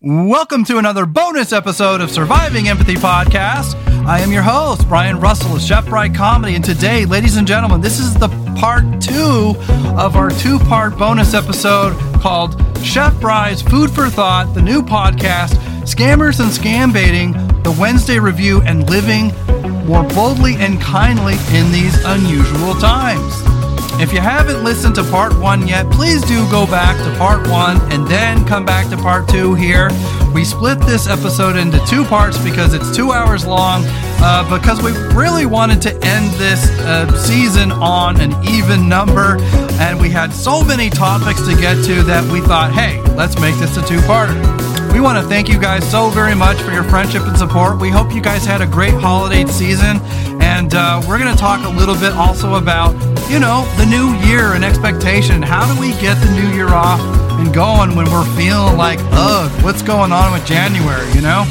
Welcome to another bonus episode of Surviving Empathy Podcast. I am your host, Brian Russell of Chef Bry Comedy, and today, ladies and gentlemen, this is the part two of our two part bonus episode called Chef Bry's Food for Thought, the new podcast, Scammers and Scam Baiting, the Wednesday Review, and Living More Boldly and Kindly in These Unusual Times. If you haven't listened to part one yet, please do go back to part one and then come back to part two here. We split this episode into two parts because it's two hours long, uh, because we really wanted to end this uh, season on an even number. And we had so many topics to get to that we thought, hey, let's make this a two parter. We want to thank you guys so very much for your friendship and support. We hope you guys had a great holiday season. And uh, we're going to talk a little bit also about, you know, the new year and expectation. How do we get the new year off and going when we're feeling like, ugh, what's going on with January, you know?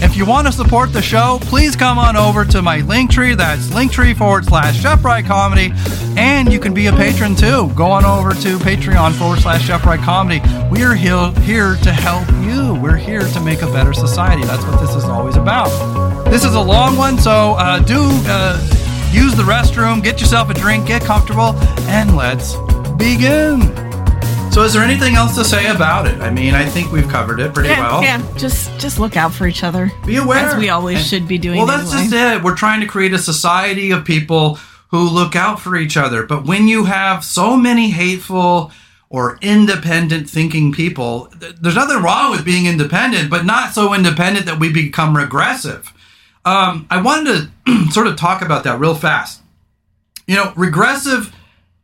If you want to support the show, please come on over to my link tree. That's linktree forward slash Chef Bry Comedy. And you can be a patron too. Go on over to Patreon forward slash Chef Bry Comedy. We are here to help you. We're here to make a better society. That's what this is always about. This is a long one, so uh, do uh, use the restroom, get yourself a drink, get comfortable, and let's begin. So, is there anything else to say about it? I mean, I think we've covered it pretty yeah, well. Yeah, just just look out for each other. Be aware, as we always And- should be doing. Well, that's anyway. just it. We're trying to create a society of people who look out for each other. But when you have so many hateful or independent thinking people, th- there's nothing wrong with being independent, but not so independent that we become regressive. Um, I wanted to sort of talk about that real fast. You know, regressive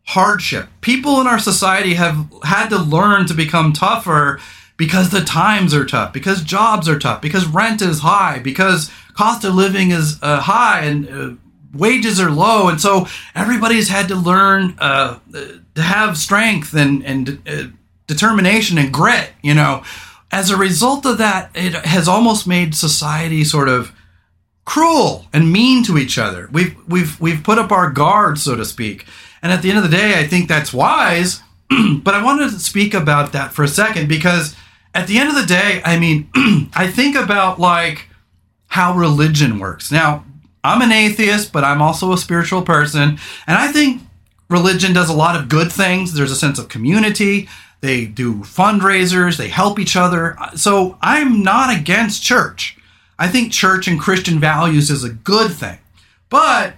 hardship. People in our society have had to learn to become tougher because the times are tough, because jobs are tough, because rent is high, because cost of living is uh, high and uh, wages are low. And so everybody's had to learn uh, to have strength and, and uh, determination and grit, you know. As a result of that, it has almost made society sort of cruel and mean to each other. We've we've we've put up our guard, so to speak. And at the end of the day, I think that's wise. but I wanted to speak about that for a second because at the end of the day, I mean, I think about like how religion works. Now, I'm an atheist, but I'm also a spiritual person, and I think religion does a lot of good things. There's a sense of community. They do fundraisers, they help each other. So I'm not against church. I think church and Christian values is a good thing. But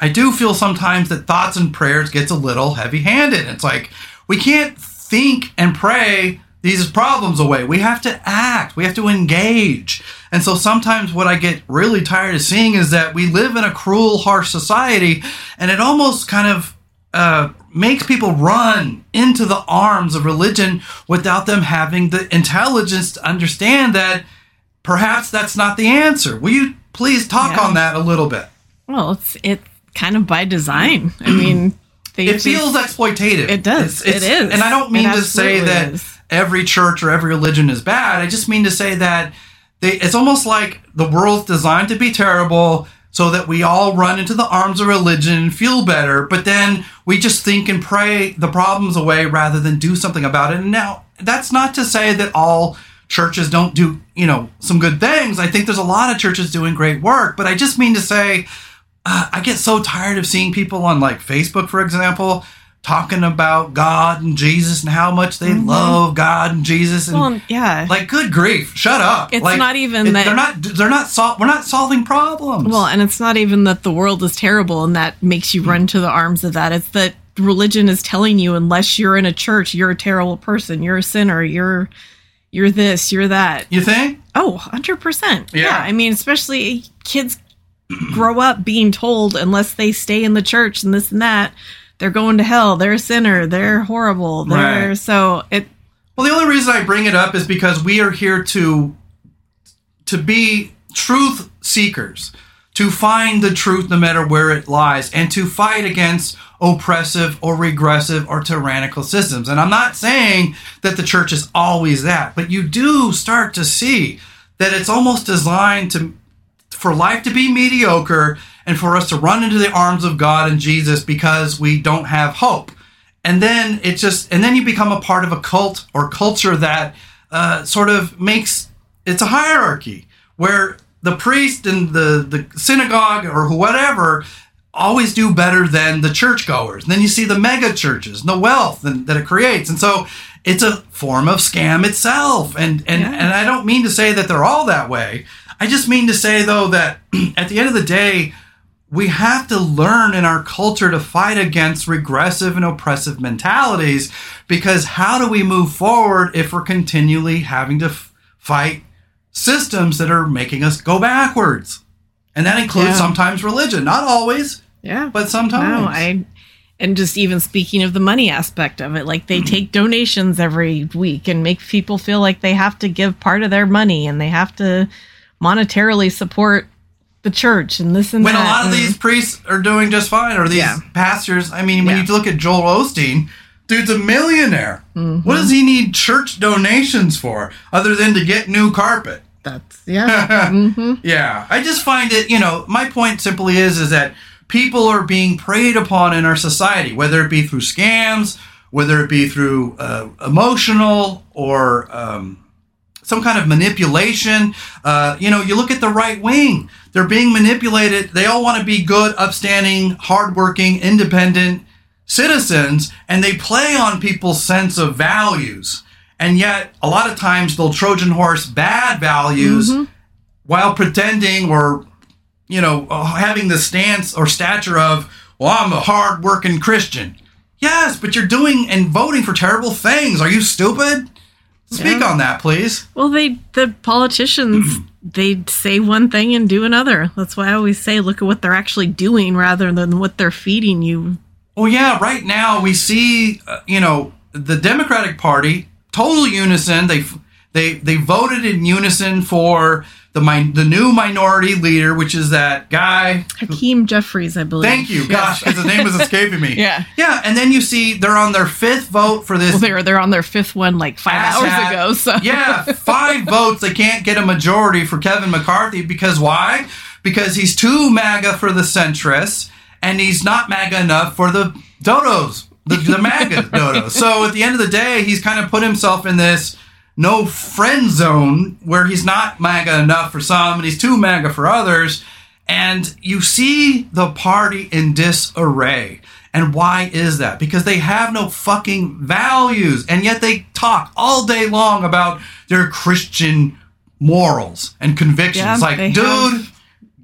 I do feel sometimes that thoughts and prayers gets a little heavy-handed. It's like we can't think and pray these problems away. We have to act. We have to engage. And so sometimes what I get really tired of seeing is that we live in a cruel, harsh society, and it almost kind of uh, makes people run into the arms of religion without them having the intelligence to understand that perhaps that's not the answer. Will you please talk Yeah. on that a little bit? well, it's it's kind of by design. I mm. mean, they, it feels exploitative. It does. It's, it's, It is. And I don't mean to say that is. every church or every religion is bad. I just mean to say that they, it's almost like the world's designed to be terrible so that we all run into the arms of religion and feel better, but then we just think and pray the problems away rather than do something about it. And now, that's not to say that all churches don't do, you know, some good things. I think there's a lot of churches doing great work, but I just mean to say I get so tired of seeing people on like Facebook, for example, talking about God and Jesus and how much they mm-hmm. love God and Jesus and Well, um, yeah. like good grief, shut up. It's Like, not even it- that- they're not they're not sol- we're not solving problems. well, and it's not even that the world is terrible and that makes you run to the arms of that. It's that religion is telling you unless you're in a church, you're a terrible person, you're a sinner, you're you're this, you're that. you think? Oh, 100%. Yeah. Yeah. I mean, especially kids grow up being told unless they stay in the church and this and that, they're going to hell. They're a sinner. They're horrible. They're Right. so it Well, the only reason I bring it up is because we are here to to be truth seekers, to find the truth no matter where it lies, and to fight against oppressive or regressive or tyrannical systems. And I'm not saying that the church is always that, but you do start to see that it's almost designed to for life to be mediocre and for us to run into the arms of God and Jesus because we don't have hope. And then it just, and then you become a part of a cult or culture that uh, sort of makes it's a hierarchy where the priest and the, the synagogue or whatever always do better than the churchgoers. And then you see the mega churches and the wealth and, that it creates. And so it's a form of scam itself. And and, Yeah. and I don't mean to say that they're all that way. I just mean to say though that at the end of the day, we have to learn in our culture to fight against regressive and oppressive mentalities because how do we move forward if we're continually having to f- fight systems that are making us go backwards? And that includes Yeah. sometimes religion, not always, Yeah. but sometimes. No, I and just even speaking of the money aspect of it, like they mm-hmm. take donations every week and make people feel like they have to give part of their money and they have to monetarily support the church and listen. when a lot of these priests are doing just fine, or these Yeah. pastors, I mean, when Yeah. you look at Joel Osteen, dude's a millionaire. Mm-hmm. What does he need church donations for other than to get new carpet? that's yeah. hmm Yeah, I just find it. You know, my point simply is is that people are being preyed upon in our society, whether it be through scams, whether it be through uh, emotional or um, some kind of manipulation. Uh, you know, you look at the right wing; they're being manipulated. They all want to be good, upstanding, hardworking, independent citizens, and they play on people's sense of values. And yet, a lot of times, they'll Trojan horse bad values while pretending or you know uh, having the stance or stature of well i'm a hard-working christian yes but you're doing and voting for terrible things are you stupid speak on that please Well, they the politicians they say one thing and do another. That's why I always say look at what they're actually doing rather than what they're feeding you. well yeah right now we see uh, you know the democratic party total unison they they they voted in unison for the min- the new minority leader which is that guy Hakeem Jeffries, I believe. Thank you. Gosh, because his name is escaping me. Yeah. Yeah, and then you see they're on their fifth vote for this Well, they're they're on their fifth one like five hours hat. ago. So yeah, five votes. They can't get a majority for Kevin McCarthy because why? Because he's too MAGA for the centrists, and he's not MAGA enough for the dodos, the, the MAGA dodos. So at the end of the day, he's kind of put himself in this no friend zone where he's not MAGA enough for some, and he's too MAGA for others. And you see the party in disarray. And why is that? Because they have no fucking values. And yet they talk all day long about their Christian morals and convictions. Yeah, like, dude, have-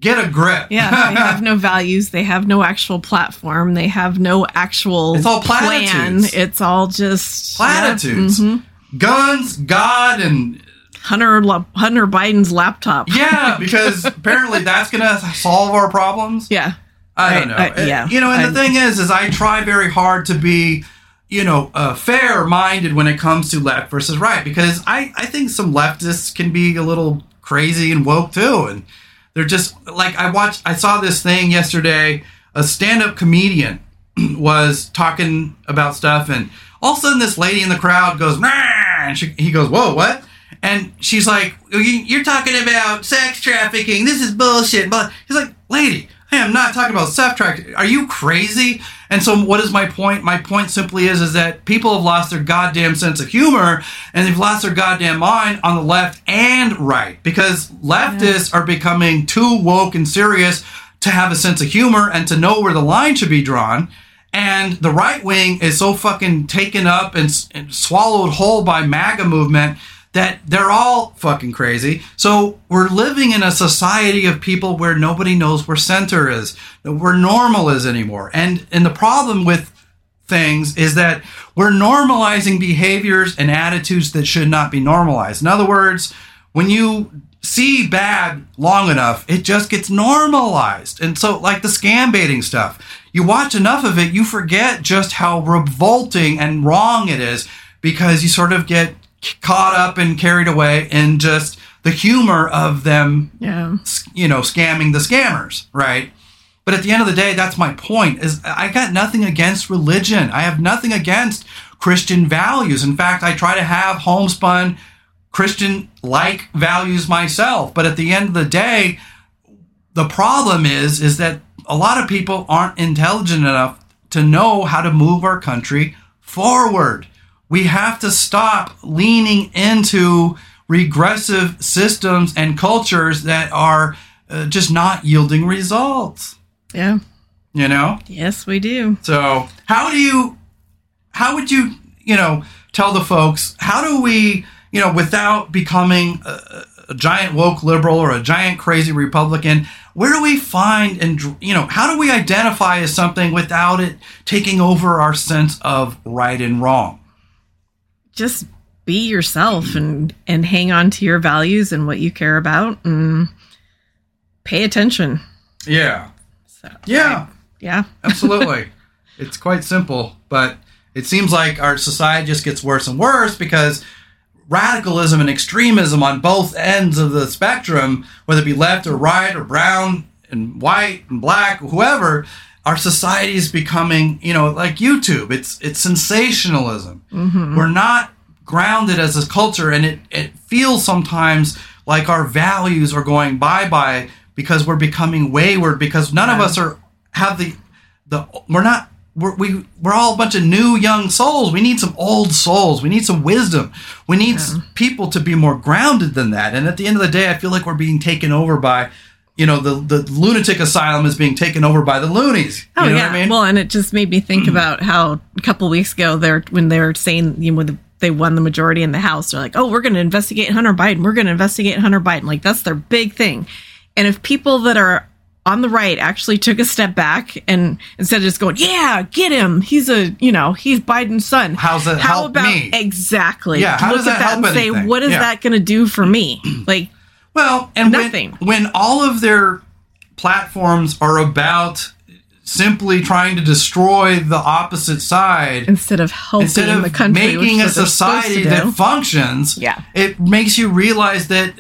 get a grip. yeah, they have no values. They have no actual platform. They have no actual It's all plan. platitudes. It's all just Platitudes. Yeah, mhm. Guns, God, and Hunter Hunter Biden's laptop. yeah, because apparently that's going to solve our problems. Yeah. I Right, don't know. I- Uh, yeah, You know, and the thing is, is I try very hard to be, you know, uh, fair minded when it comes to left versus right because I, I think some leftists can be a little crazy and woke too. And they're just like, I watched, I saw this thing yesterday. A stand up comedian was talking about stuff, and all of a sudden, this lady in the crowd goes, "Nah," and she, he goes, Whoa, what? And she's like, "You- You're talking about sex trafficking. This is bullshit. But he's like, Lady, I am not talking about sex trafficking. Are you crazy? And so, what is my point? My point simply is, is that people have lost their goddamn sense of humor and they've lost their goddamn mind on the left and right because leftists are becoming too woke and serious to have a sense of humor and to know where the line should be drawn. And the right wing is so fucking taken up and, and swallowed whole by MAGA movement that they're all fucking crazy. So we're living in a society of people where nobody knows where center is, where normal is anymore. And and the problem with things is that we're normalizing behaviors and attitudes that should not be normalized. In other words, when you see bad long enough, it just gets normalized. And so, like the scam baiting stuff, you watch enough of it, you forget just how revolting and wrong it is because you sort of get caught up and carried away in just the humor of them Yeah. you know, scamming the scammers, right? But at the end of the day, that's my point is I got nothing against religion. I have nothing against Christian values. In fact, I try to have homespun Christian like values myself. But at the end of the day, the problem is is that a lot of people aren't intelligent enough to know how to move our country forward. we have to stop leaning into regressive systems and cultures that are uh, just not yielding results. Yeah. You know? Yes, we do. So, how do you, how would you, you know, tell the folks, how do we, you know, without becoming a, a giant woke liberal or a giant crazy Republican, where do we find and, you know, how do we identify as something without it taking over our sense of right and wrong? Just be yourself and and hang on to your values and what you care about and pay attention. Yeah. So, Yeah. yeah. Absolutely. it's quite simple, but it seems like our society just gets worse and worse because radicalism and extremism on both ends of the spectrum, whether it be left or right or brown and white and black, or whoever, our society is becoming, you know, like YouTube. It's it's sensationalism. Mm-hmm. We're not grounded as a culture, and it it feels sometimes like our values are going bye bye because we're becoming wayward because none of us are have the the we're not we're, we we're all a bunch of new young souls. We need some old souls. We need some wisdom. We need s- people to be more grounded than that. And at the end of the day, I feel like we're being taken over by, you know, the the lunatic asylum is being taken over by the loonies. Oh you know yeah. what I mean? Well, and it just made me think mm. about how a couple weeks ago they're when they were saying you know the, they won the majority in the House, they're like, oh, we're going to investigate Hunter Biden. We're going to investigate Hunter Biden. Like that's their big thing. And if people that are on the right actually took a step back and instead of just going, yeah, get him. He's a, you know, he's Biden's son. How's that How help about me? exactly? Yeah, how look does at that help and say, anything? what is Yeah. that going to do for me? Like, Well, and Nothing. When, when all of their platforms are about simply trying to destroy the opposite side instead of helping instead of the country, making a is what they're supposed society that functions, Yeah. it makes you realize that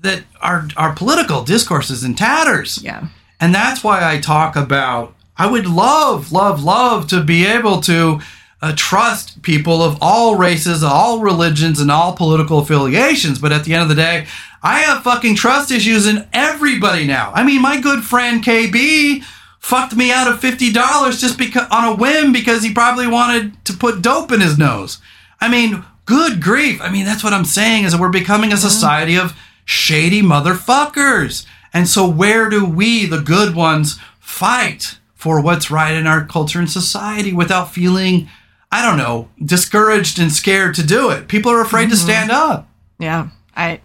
that our our political discourse is in tatters. yeah. And that's why I talk about I would love, love, love to be able to uh, trust people of all races, all religions, and all political affiliations. But at the end of the day, I have fucking trust issues in everybody now. I mean, my good friend KB fucked me out of $50 just because on a whim because he probably wanted to put dope in his nose. I mean, good grief. I mean, that's what I'm saying is that we're becoming a society of shady motherfuckers. And so where do we, the good ones, fight for what's right in our culture and society without feeling, I don't know, discouraged and scared to do it? People are afraid to mm-hmm. stand up. Yeah. I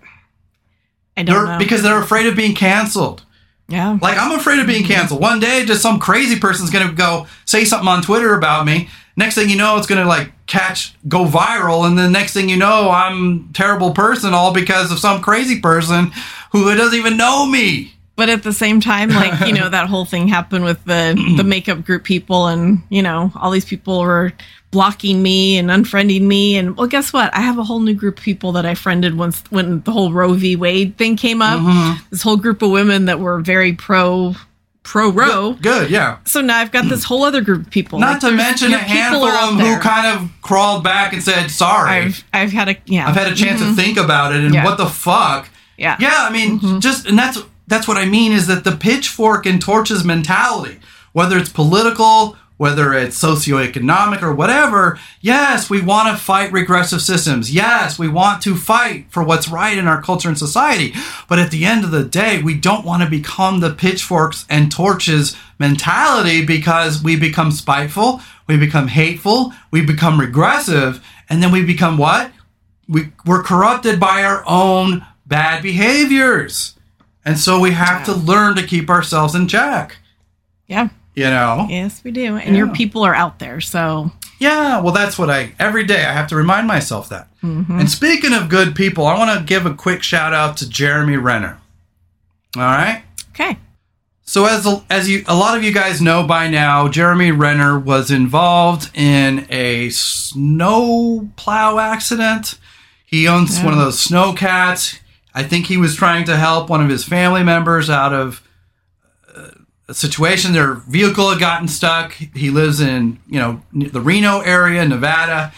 I don't They're, know. because they're afraid of being canceled. yeah. Like I'm afraid of being mm-hmm. canceled. One day, just some crazy person's gonna go say something on Twitter about me. Next thing you know, it's gonna like catch, go viral, and then next thing you know, I'm a terrible person, all because of some crazy person who doesn't even know me. but at the same time, like, you know, that whole thing happened with the the makeup group people and, you know, all these people were blocking me and unfriending me and well guess what? I have a whole new group of people that I friended once when the whole Roe v. Wade thing came up. Mm-hmm. This whole group of women that were very pro pro Roe. Good, yeah. So now I've got this whole other group of people. Not Like, to mention a handful of them who kind of crawled back and said sorry. I've, I've I've had a yeah. had a chance to think about it and Yeah. what the fuck. Yeah. Yeah, I mean, mm-hmm. just and that's that's what I mean is that the pitchfork and torches mentality, whether it's political, whether it's socioeconomic or whatever, yes, we want to fight regressive systems. Yes, we want to fight for what's right in our culture and society. But at the end of the day, we don't want to become the pitchforks and torches mentality because we become spiteful, we become hateful, we become regressive, and then we become what? we we're corrupted by our own bad behaviors. And so we have to learn to keep ourselves in check. Yeah. You know? Yes, we do. And your people are out there. So Yeah, well that's what I every day I have to remind myself that. Mm-hmm. And speaking of good people, I want to give a quick shout out to Jeremy Renner. All right? okay. So as as you a lot of you guys know by now, Jeremy Renner was involved in a snow plow accident. He owns one of those snow cats. I think he was trying to help one of his family members out of uh, a situation. Their vehicle had gotten stuck. He lives in you know the Reno area, Nevada.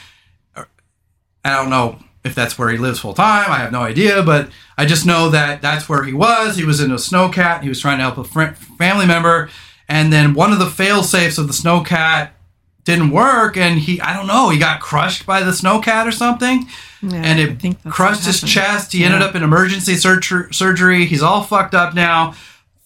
I don't know if that's where he lives full time. I have no idea, but I just know that that's where he was. He was in a snowcat. He was trying to help a fr- family member, and then one of the fail safes of the snowcat didn't work, and he I don't know he got crushed by the snowcat or something, Yeah, and it crushed his chest. He ended up in emergency surgery. Surgery. He's all fucked up now.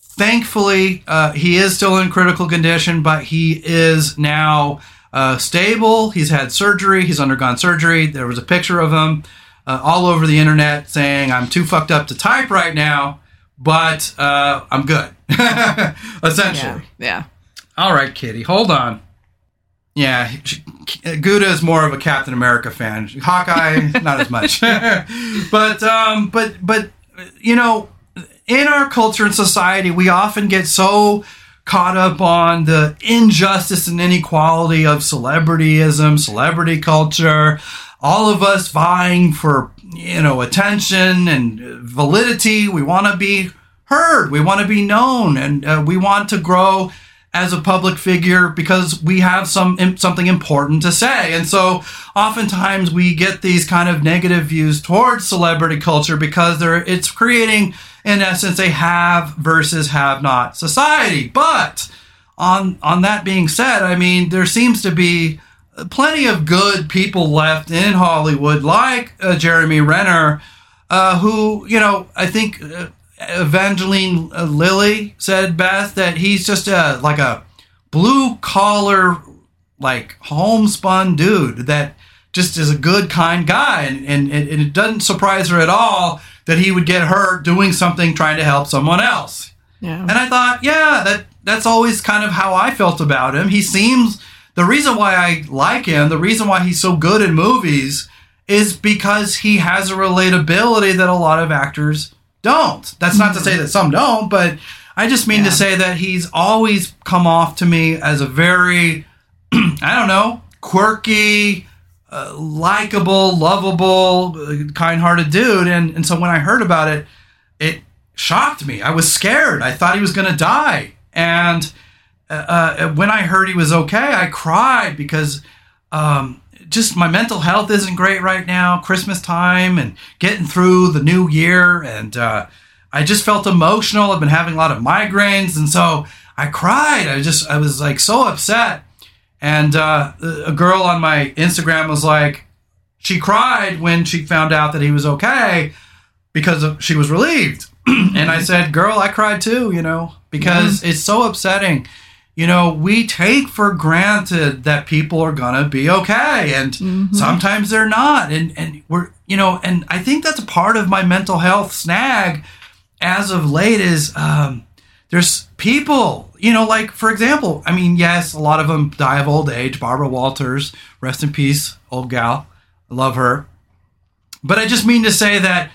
Thankfully, uh, he is still in critical condition, but he is now uh, stable. He's had surgery. He's undergone surgery. There was a picture of him uh, all over the internet saying, "I'm too fucked up to type right now, but uh, I'm good." Essentially. Yeah. Yeah. All right, Kitty, hold on. Yeah, Gouda is more of a Captain America fan. Hawkeye, not as much. but um, but but you know, in our culture and society, we often get so caught up on the injustice and inequality of celebrityism, celebrity culture. All of us vying for you know attention and validity. We want to be heard. We want to be known, and uh, we want to grow as a public figure because we have some something important to say. And so oftentimes we get these kind of negative views towards celebrity culture because they're it's creating in essence a have versus have not society. But on on that being said, I mean there seems to be plenty of good people left in Hollywood like uh, Jeremy Renner uh, who, you know, I think uh, Evangeline uh, Lilly said Beth that he's just a like a blue collar, like homespun dude that just is a good, kind guy, and, and, and it doesn't surprise her at all that he would get hurt doing something trying to help someone else. Yeah. And I thought, yeah, that that's always kind of how I felt about him. He seems the reason why I like him, the reason why he's so good in movies is because he has a relatability that a lot of actors don't. That's not to say that some don't, but I just mean to say that he's always come off to me as a very I don't know, quirky, uh, likable, lovable, uh, kind-hearted dude and and so when I heard about it, it shocked me. I was scared. I thought he was going to die. And uh, uh, when I heard he was okay, I cried because um, just my mental health isn't great right now. Christmas time and getting through the new year, and uh, I just felt emotional. I've been having a lot of migraines, and so I cried. I just I was like so upset. And uh, a girl on my Instagram was like, she cried when she found out that he was okay because of, she was relieved. and I said, "Girl, I cried too, you know, because it's so upsetting. You know, we take for granted that people are going to be okay and sometimes they're not. And and we're, you know, and I think that's a part of my mental health snag as of late is um there's people, you know, like for example, I mean, yes, a lot of them die of old age. Barbara Walters, rest in peace, old gal. I love her. But I just mean to say that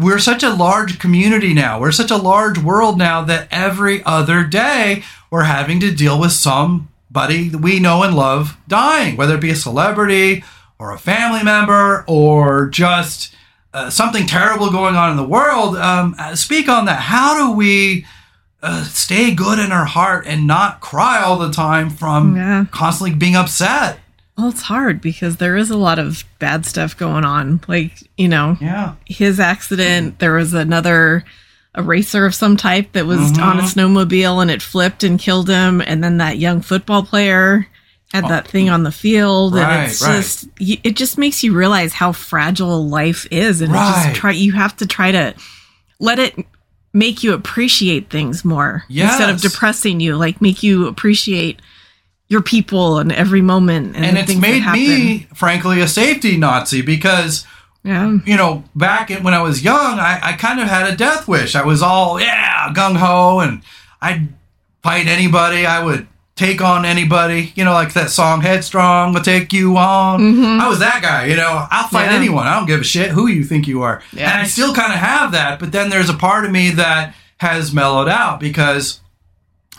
we're such a large community now. We're such a large world now that every other day we're having to deal with somebody that we know and love dying, whether it be a celebrity or a family member or just uh, something terrible going on in the world. Um, uh, speak on that. How do we uh, stay good in our heart and not cry all the time from Yeah. constantly being upset? Well, it's hard because there is a lot of bad stuff going on. Like, you know, Yeah. his accident, there was another a racer of some type that was Mm-hmm. on a snowmobile and it flipped and killed him and then that young football player had that thing on the field Right, and it's right. just it just makes you realize how fragile life is and Right. just try you have to try to let it make you appreciate things more instead of depressing you like make you appreciate your people and every moment and, And it's made me, frankly, a safety Nazi because yeah you know, back when I was young, I, I kind of had a death wish. I was all, yeah, gung ho, and I'd fight anybody. I would take on anybody. You know, like that song, Headstrong, will take you on. I was that guy, you know, I'll fight Mm-hmm. Yeah. anyone. I don't give a shit who you think you are. Yeah. And I still kind of have that, but then there's a part of me that has mellowed out because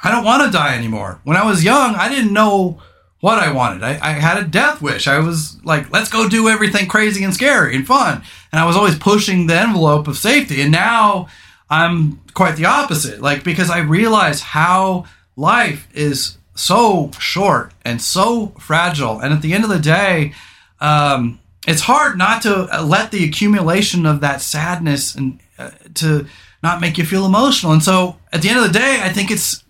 I don't want to die anymore. When I was young, I didn't know what I wanted. I, I had a death wish. I was like, let's go do everything crazy and scary and fun. And I was always pushing the envelope of safety. And now I'm quite the opposite. Like, because I realize how life is so short and so fragile. And at the end of the day, um, it's hard not to uh, let the accumulation of that sadness and uh, to not make you feel emotional. And so at the end of the day, I think it's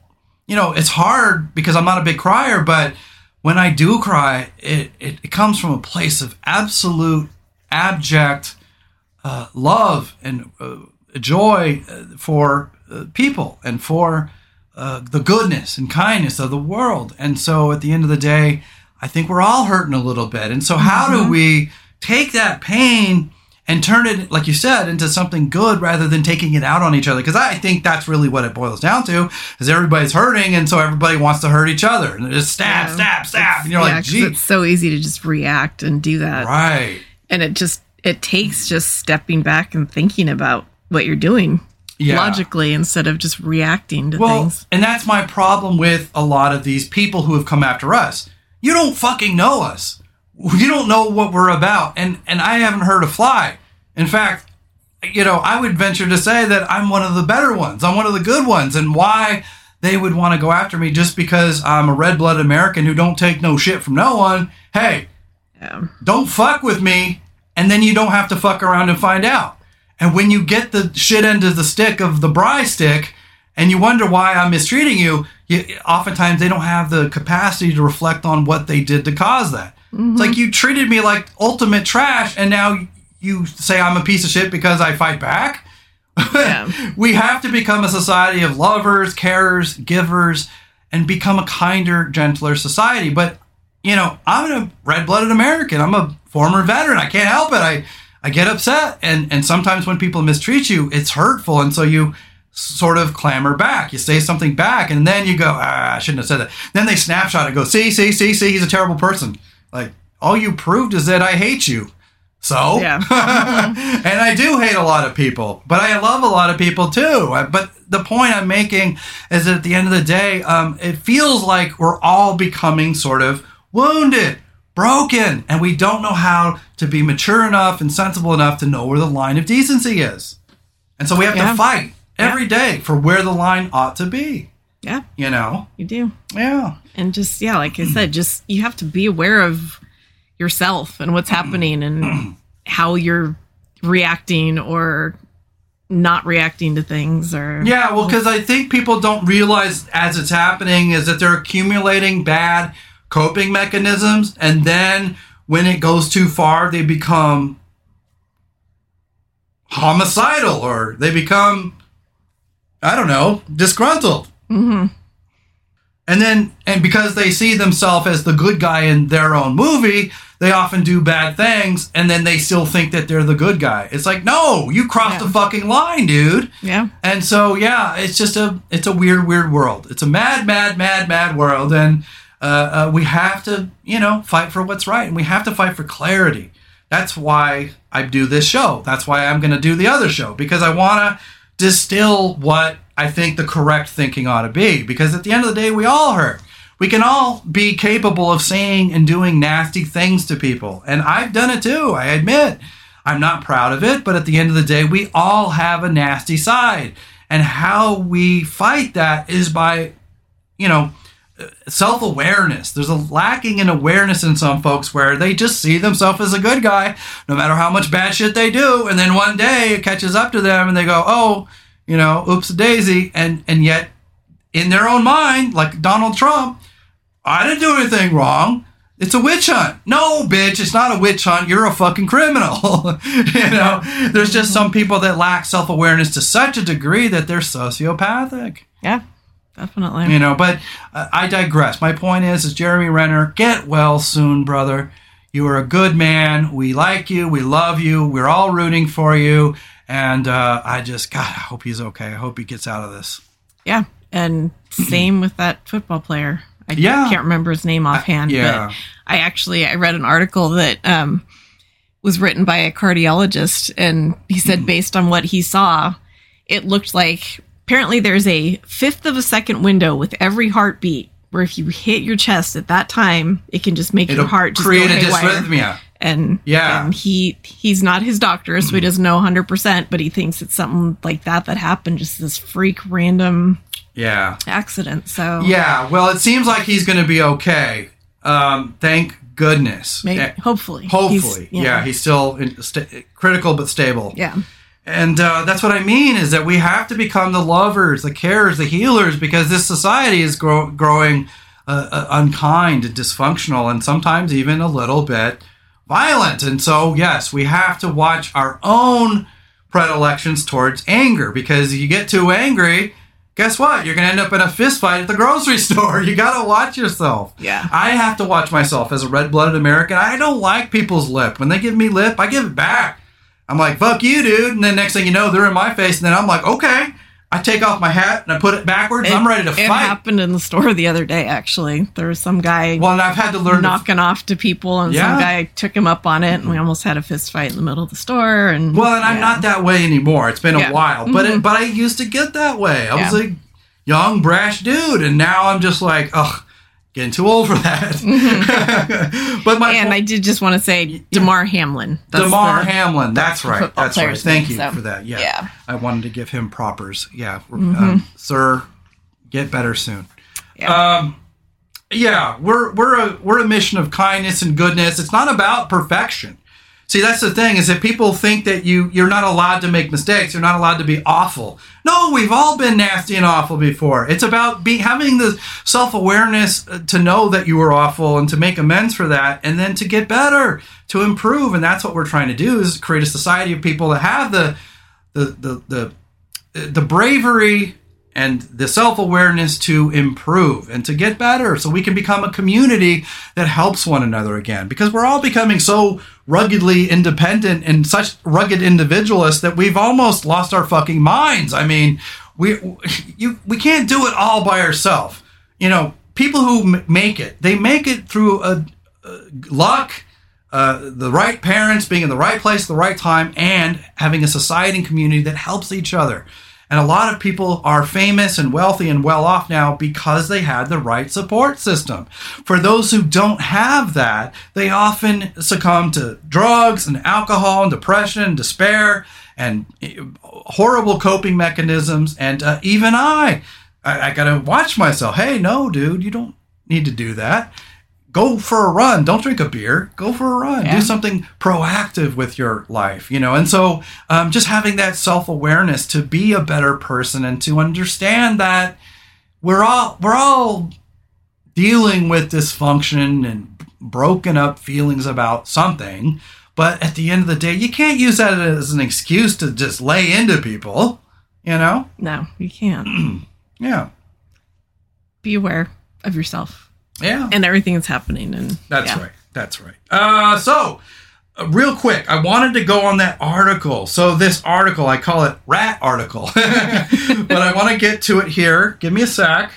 you know, it's hard because I'm not a big crier, but when I do cry, it, it, it comes from a place of absolute, abject uh, love and uh, joy uh, for uh, people and for uh, the goodness and kindness of the world. And so at the end of the day, I think we're all hurting a little bit. And so, how do we take that pain? And turn it, like you said, into something good rather than taking it out on each other. Because I think that's really what it boils down to: is everybody's hurting, and so everybody wants to hurt each other, and just stab, Yeah. stab, stab. And you're yeah, like, gee, it's so easy to just react and do that. right? And it just it takes just stepping back and thinking about what you're doing Yeah. logically instead of just reacting to Well, things. and that's my problem with a lot of these people who have come after us. You don't fucking know us. You don't know what we're about, and and I haven't heard a fly. In fact, you know, I would venture to say that I'm one of the better ones. I'm one of the good ones, and why they would want to go after me just because I'm a red-blooded American who don't take no shit from no one. Hey, Yeah. don't fuck with me, and then you don't have to fuck around and find out. And when you get the shit end of the stick of the bri stick, and you wonder why I'm mistreating you, you oftentimes they don't have the capacity to reflect on what they did to cause that. It's like you treated me like ultimate trash, and now you say I'm a piece of shit because I fight back. Yeah. we have to become a society of lovers, carers, givers, and become a kinder, gentler society. But you know, I'm a red-blooded American. I'm a former veteran. I can't help it. I I get upset, and and sometimes when people mistreat you, it's hurtful, and so you sort of clamor back. You say something back, and then you go, ah, I shouldn't have said that. Then they snapshot and go, see, see, see, see, he's a terrible person. Like all you proved is that I hate you. So, Yeah. and I do hate a lot of people, but I love a lot of people too. But the point I'm making is that at the end of the day, um, it feels like we're all becoming sort of wounded, broken, and we don't know how to be mature enough and sensible enough to know where the line of decency is. And so we have Yeah. to fight every day for where the line ought to be, Yeah, you know? you do. Yeah. And just yeah, like I said, just you have to be aware of yourself and what's happening and how you're reacting or not reacting to things or Yeah, well, because I think people don't realize as it's happening is that they're accumulating bad coping mechanisms, and then when it goes too far, they become homicidal or they become, I don't know, disgruntled. Hmm And then, and because they see themselves as the good guy in their own movie, they often do bad things, and then they still think that they're the good guy. It's like, no, you crossed Yeah. the fucking line, dude. yeah. And so, yeah, it's just a it's a weird, weird world. It's a mad, mad, mad, mad world, and uh, uh, we have to, you know, fight for what's right, and we have to fight for clarity. That's why I do this show. That's why I'm going to do the other show because I want to distill what I think the correct thinking ought to be. Because at the end of the day, we all hurt. We can all be capable of saying and doing nasty things to people, and I've done it too. I admit. I'm not proud of it, but at the end of the day, we all have a nasty side. And how we fight that is by, you know, self awareness. There's a lacking in awareness in some folks where they just see themselves as a good guy, no matter how much bad shit they do. And then one day it catches up to them and they go, oh, you know, oops daisy. And, and yet, in their own mind, like Donald Trump, I didn't do anything wrong. It's a witch hunt. No, bitch, it's not a witch hunt. You're a fucking criminal. you know, there's just some people that lack self awareness to such a degree that they're sociopathic. Yeah. Definitely. You know, but uh, I digress. My point is, is Jeremy Renner, get well soon, brother. You are a good man. We like you. We love you. We're all rooting for you. And uh, I just, God, I hope he's okay. I hope he gets out of this. Yeah. And same with that football player. I Yeah. can't remember his name offhand, yeah. but I actually I read an article that um, was written by a cardiologist, and he Hmm. said based on what he saw, it looked like apparently there's a fifth of a second window with every heartbeat where if you hit your chest at that time, it can just make It'll your heart just create a haywire. dysrhythmia. And Yeah. and he he's not his doctor, so he doesn't know 100, percent but he thinks it's something like that that happened, just this freak random Yeah. accident. So Yeah. Well, it seems like he's going to be okay. Um, thank goodness. maybe, Eh, hopefully, Hopefully. He's- yeah. He's still in, sta critical but stable. yeah, And uh, that's what I mean is that we have to become the lovers, the carers, the healers, because this society is grow- growing uh, uh, unkind, dysfunctional, and sometimes even a little bit violent. And so, yes, we have to watch our own predilections towards anger because you get too angry. Guess what? You're going to end up in a fist fight at the grocery store. You got to watch yourself. Yeah. I have to watch myself as a red blooded American. I don't like people's lip. When they give me lip, I give it back. I'm like, fuck you, dude. And then next thing you know, they're in my face. And then I'm like, okay. I take off my hat and I put it backwards. I'm ready to it fight. happened in the store the other day, actually. There was some guy Well, and I've had to learn to knocking off to people, and Yeah. some guy took him up on it, and we almost had a fist fight in the middle of the store. And Well, and I'm not that way anymore. It's been a Yeah. Mm-hmm. while, but it, but I used to get that way. I was a young brash dude, and now I'm just like, ugh, getting too old for that. but my Mm-hmm. And point- I did just want to say Damar Hamlin. That's Damar the- Hamlin. That's right. That's right. Thank name, you so, for that. Yeah. yeah. I wanted to give him propers. Yeah. Mm-hmm. Um, sir, get better soon. Yeah. Um, yeah, we're we're a we're a mission of kindness and goodness. It's not about perfection. See, that's the thing is that people think that you you're not allowed to make mistakes. You're not allowed to be awful. No, we've all been nasty and awful before. It's about be having the self awareness uh, to know that you were awful and to make amends for that, and then to get better, to improve. And that's what we're trying to do is create a society of people that have the the the the, uh, the bravery and the self-awareness to improve and to get better so we can become a community that helps one another again. Because we're all becoming so ruggedly independent and such rugged individualists that we've almost lost our fucking minds. I mean we you we can't do it all by ourselves. You know people who m- make it they make it through a, a luck uh, the right parents being in the right place at the right time and having a society and community that helps each other and a lot of people are famous and wealthy and well off now because they had the right support system. For those who don't have that, they often succumb to drugs and alcohol and depression and despair and eh, horrible coping mechanisms. And uh, even I, I, I got to watch myself. Hey, no, dude, you don't need to do that. Go for a run. Don't drink a beer. Go for a run. Yeah. Do something proactive with your life, you know. And so, um, just having that self awareness to be a better person and to understand that we're all we're all dealing with dysfunction and broken up feelings about something. But at the end of the day, you can't use that as an excuse to just lay into people, you know. No, you can't. Yeah, Be aware of yourself yeah. and everything that's happening. And That's yeah. right. That's right. Uh, so, uh, real quick, I wanted to go on that article. So, this article, I call it Rat Article, but I want to get to it here. Give me a sec.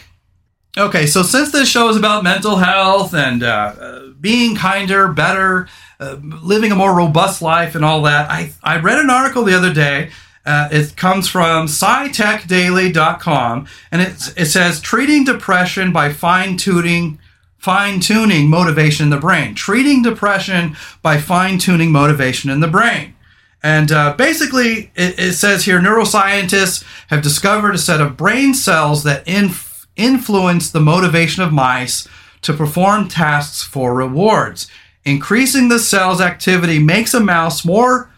Okay, so since this show is about mental health and uh, uh, being kinder, better, uh, living a more robust life, and all that, I, I read an article the other day. Uh, it comes from scitechdaily.com, and it, it says treating depression by fine tuning fine tuning motivation in the brain. Treating depression by fine tuning motivation in the brain. And uh, basically, it, it says here neuroscientists have discovered a set of brain cells that inf- influence the motivation of mice to perform tasks for rewards. Increasing the cell's activity makes a mouse more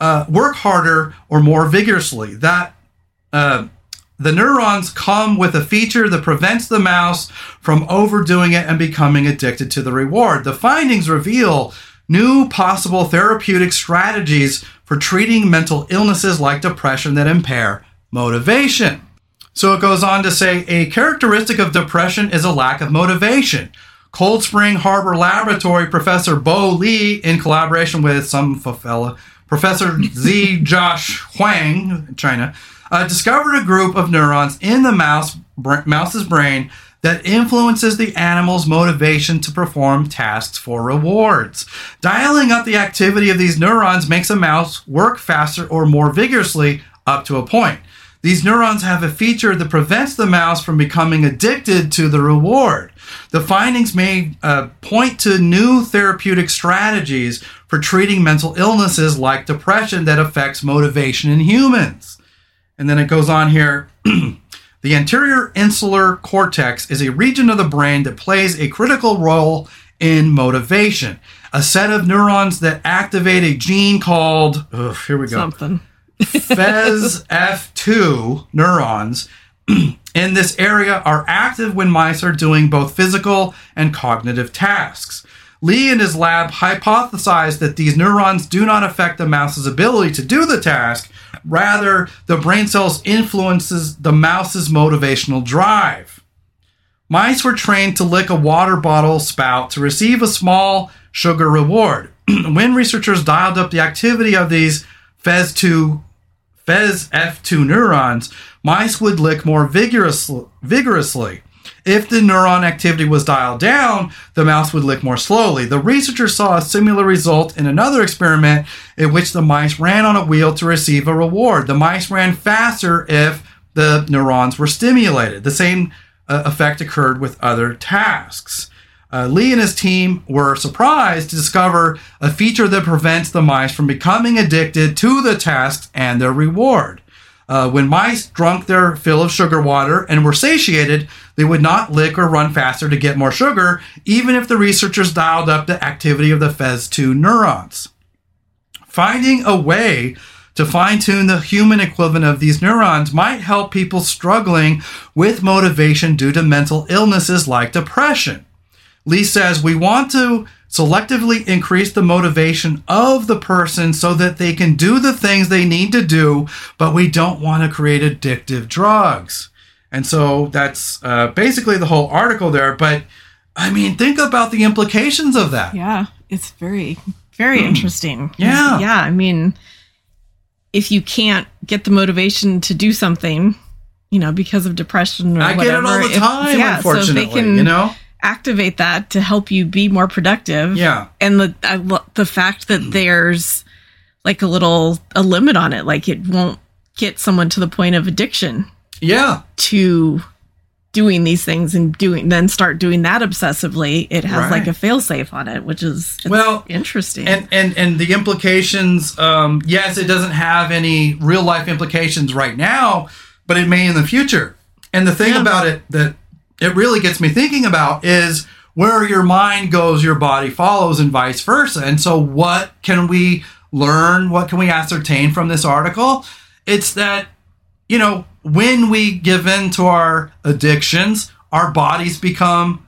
uh, work harder or more vigorously. That uh, the neurons come with a feature that prevents the mouse from overdoing it and becoming addicted to the reward. The findings reveal new possible therapeutic strategies for treating mental illnesses like depression that impair motivation. So it goes on to say a characteristic of depression is a lack of motivation. Cold Spring Harbor Laboratory Professor Bo Li, in collaboration with some fella, Professor Z. Josh Huang, China, uh, discovered a group of neurons in the mouse br- mouse's brain that influences the animal's motivation to perform tasks for rewards. Dialing up the activity of these neurons makes a mouse work faster or more vigorously up to a point. These neurons have a feature that prevents the mouse from becoming addicted to the reward. The findings may uh, point to new therapeutic strategies for treating mental illnesses like depression that affects motivation in humans. And then it goes on here. the anterior insular cortex is a region of the brain that plays a critical role in motivation. A set of neurons that activate a gene called, ugh, here we go, something. FES F2 neurons in this area are active when mice are doing both physical and cognitive tasks. Li and his lab hypothesized that these neurons do not affect the mouse's ability to do the task. Rather, the brain cells influences the mouse's motivational drive. Mice were trained to lick a water bottle spout to receive a small sugar reward. when researchers dialed up the activity of these FES2 Fezf2 neurons, mice would lick more vigorous, vigorously. If the neuron activity was dialed down, the mouse would lick more slowly. The researchers saw a similar result in another experiment in which the mice ran on a wheel to receive a reward. The mice ran faster if the neurons were stimulated. The same uh, effect occurred with other tasks. Uh, Li and his team were surprised to discover a feature that prevents the mice from becoming addicted to the tasks and their reward. Uh, when mice drunk their fill of sugar water and were satiated, they would not lick or run faster to get more sugar, even if the researchers dialed up the activity of the Fezf2 neurons. Finding a way to fine tune the human equivalent of these neurons might help people struggling with motivation due to mental illnesses like depression. Lee says we want to selectively increase the motivation of the person so that they can do the things they need to do, but we don't want to create addictive drugs. And so that's uh, basically the whole article there. But I mean, think about the implications of that. Yeah, it's very, very interesting. Yeah. Yeah. I mean, if you can't get the motivation to do something, you know, because of depression or I whatever. get it all the if- time, yeah, unfortunately. So if they can you know? Activate that to help you be more productive. Yeah. And the I, lo- the fact that there's like a little a limit on it, like it won't get someone to the point of addiction Yeah. to doing these things and doing then start doing that obsessively. It has Right. like a failsafe on it, which is Well, interesting. And and and the implications, um, yes, it doesn't have any real life implications right now, but it may in the future. And the thing Yeah. about it that it really gets me thinking about is where your mind goes, your body follows, and vice versa. And so, what can we learn? What can we ascertain from this article? It's that you know when we give in to our addictions, our bodies become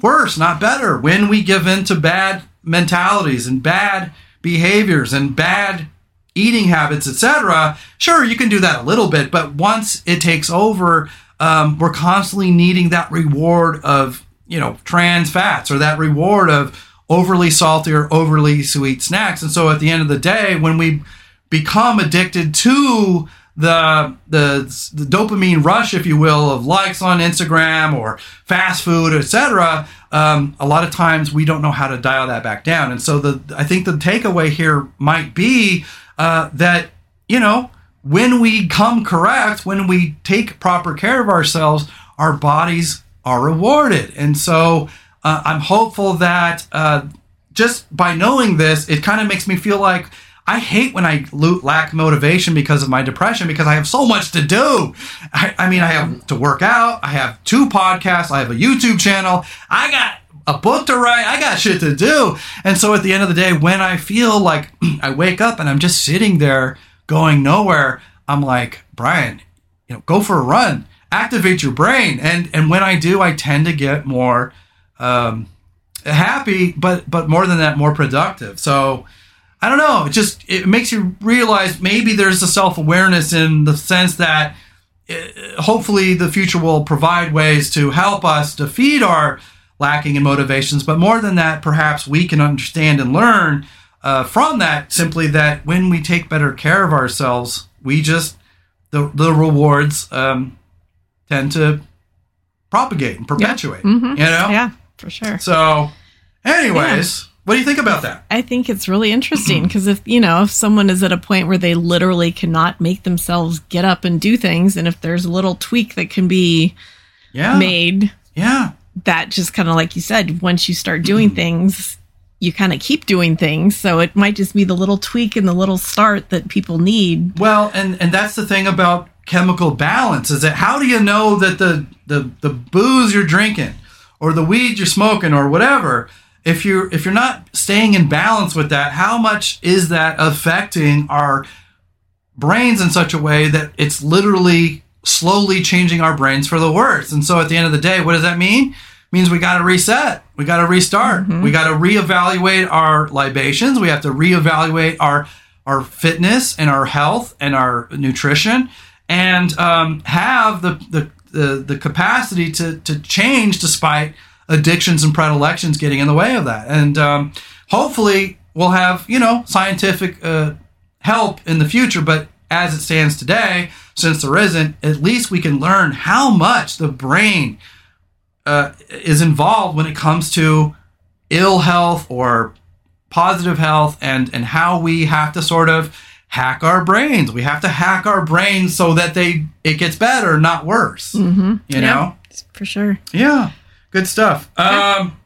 worse, not better. When we give in to bad mentalities and bad behaviors and bad eating habits, etc., sure, you can do that a little bit, but once it takes over, um, we're constantly needing that reward of, you know, trans fats or that reward of overly salty or overly sweet snacks. And so at the end of the day, when we become addicted to the, the the dopamine rush, if you will, of likes on Instagram or fast food, etc. Um, a lot of times we don't know how to dial that back down, and so the I think the takeaway here might be uh, that you know when we come correct, when we take proper care of ourselves, our bodies are rewarded, and so uh, I'm hopeful that uh, just by knowing this, it kind of makes me feel like I hate when I lack motivation because of my depression because I have so much to do. I, I mean, I have to work out, I have two podcasts, I have a YouTube channel, I got a book to write, I got shit to do. And so at the end of the day, when I feel like I wake up and I'm just sitting there going nowhere, I'm like, Brian, you know, go for a run, activate your brain. And and when I do, I tend to get more um, happy, but but more than that, more productive. So I don't know. It just it makes you realize maybe there's a self awareness in the sense that uh, hopefully the future will provide ways to help us to feed our lacking in motivations. But more than that, perhaps we can understand and learn uh, from that simply that when we take better care of ourselves, we just the the rewards um, tend to propagate and perpetuate. You know. yeah, for sure. So, anyways, what do you think about that? I think it's really interesting because if you know if someone is at a point where they literally cannot make themselves get up and do things, and if there's a little tweak that can be Yeah. made, Yeah. that just kind of like you said, once you start doing things, you kind of keep doing things. So it might just be the little tweak and the little start that people need. Well, and and that's the thing about chemical balance is that how do you know that the the the booze you're drinking or the weed you're smoking or whatever if you're if you're not staying in balance with that how much is that affecting our brains in such a way that it's literally slowly changing our brains for the worse. And so at the end of the day, what does that mean? Means we got to reset. We got to restart. We got to reevaluate our libations. We have to reevaluate our our fitness and our health and our nutrition, and um, have the, the the the capacity to to change despite addictions and predilections getting in the way of that. And um, hopefully, we'll have you know scientific uh, help in the future. But as it stands today, since there isn't, at least we can learn how much the brain uh, is involved when it comes to ill health or positive health and and how we have to sort of hack our brains. We have to hack our brains so that they it gets better not worse. Mm-hmm. you know? For sure. yeah good stuff. Um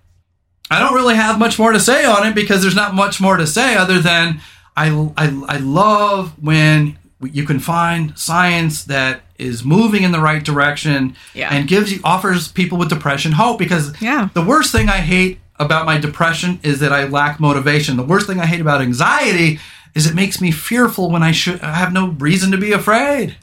i don't really have much more to say on it because there's not much more to say other than i i, I love when you can find science that is moving in the right direction Yeah. and gives you offers people with depression hope because Yeah. the worst thing I hate about my depression is that I lack motivation. The worst thing I hate about anxiety is it makes me fearful when I should I have no reason to be afraid.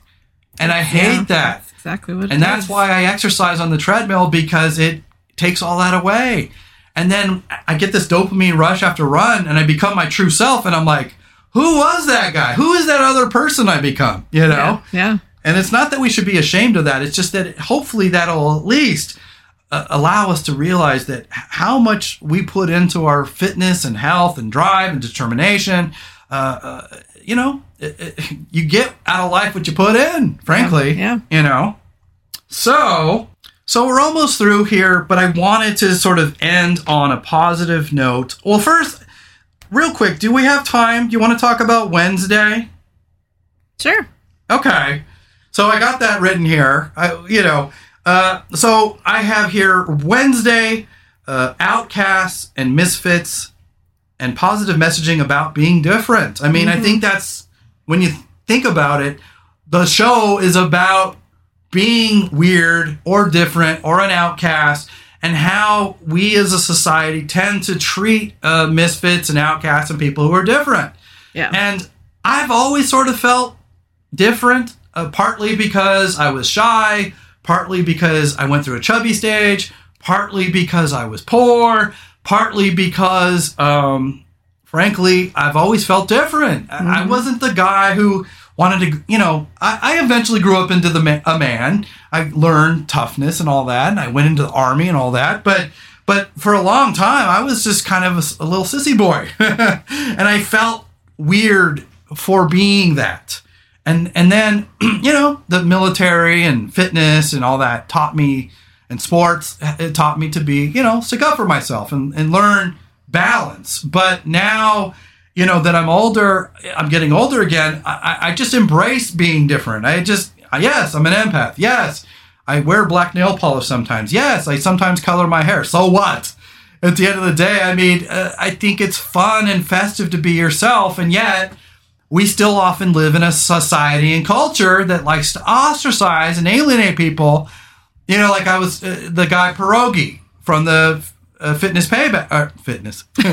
And I hate Yeah. that. Exactly what. And that's is. why I exercise on the treadmill because it takes all that away. And then I get this dopamine rush after run and I become my true self and I'm like, who was that guy? Who is that other person I become? You know? Yeah. yeah. And it's not that we should be ashamed of that. It's just that hopefully that'll at least uh, allow us to realize that how much we put into our fitness and health and drive and determination. Uh, uh, you know, it, it, you get out of life what you put in. Frankly, Yeah, You know. So, so we're almost through here, but I wanted to sort of end on a positive note. Well, first, real quick, do we have time? Do you want to talk about Wednesday? Sure. Okay. So I got that written here. I, you know, uh, so I have here Wednesday, uh, outcasts and misfits, and positive messaging about being different. I mean, I think that's when you think about it, the show is about being weird or different or an outcast and how we as a society tend to treat uh, misfits and outcasts and people who are different. Yeah. And I've always sort of felt different, uh, partly because I was shy, partly because I went through a chubby stage, partly because I was poor, partly because, um, frankly, I've always felt different. I- I wasn't the guy who wanted to, you know, I, I eventually grew up into the ma- a man. I learned toughness and all that, and I went into the army and all that, but. But for a long time, I was just kind of a little sissy boy, and I felt weird for being that and and then you know the military and fitness and all that taught me and sports it taught me to be you know stick up for myself and, and learn balance. But now you know that i'm older i'm getting older again i, I I just embrace being different. I just yes i'm an empath. Yes i wear black nail polish sometimes. Yes i sometimes color my hair. So what? At the end of the day i mean uh, i think it's fun and festive to be yourself and yet we still often live in a society and culture that likes to ostracize and alienate people. You know, like I was uh, the guy Pierogi from the uh, fitness payback, uh, fitness, uh,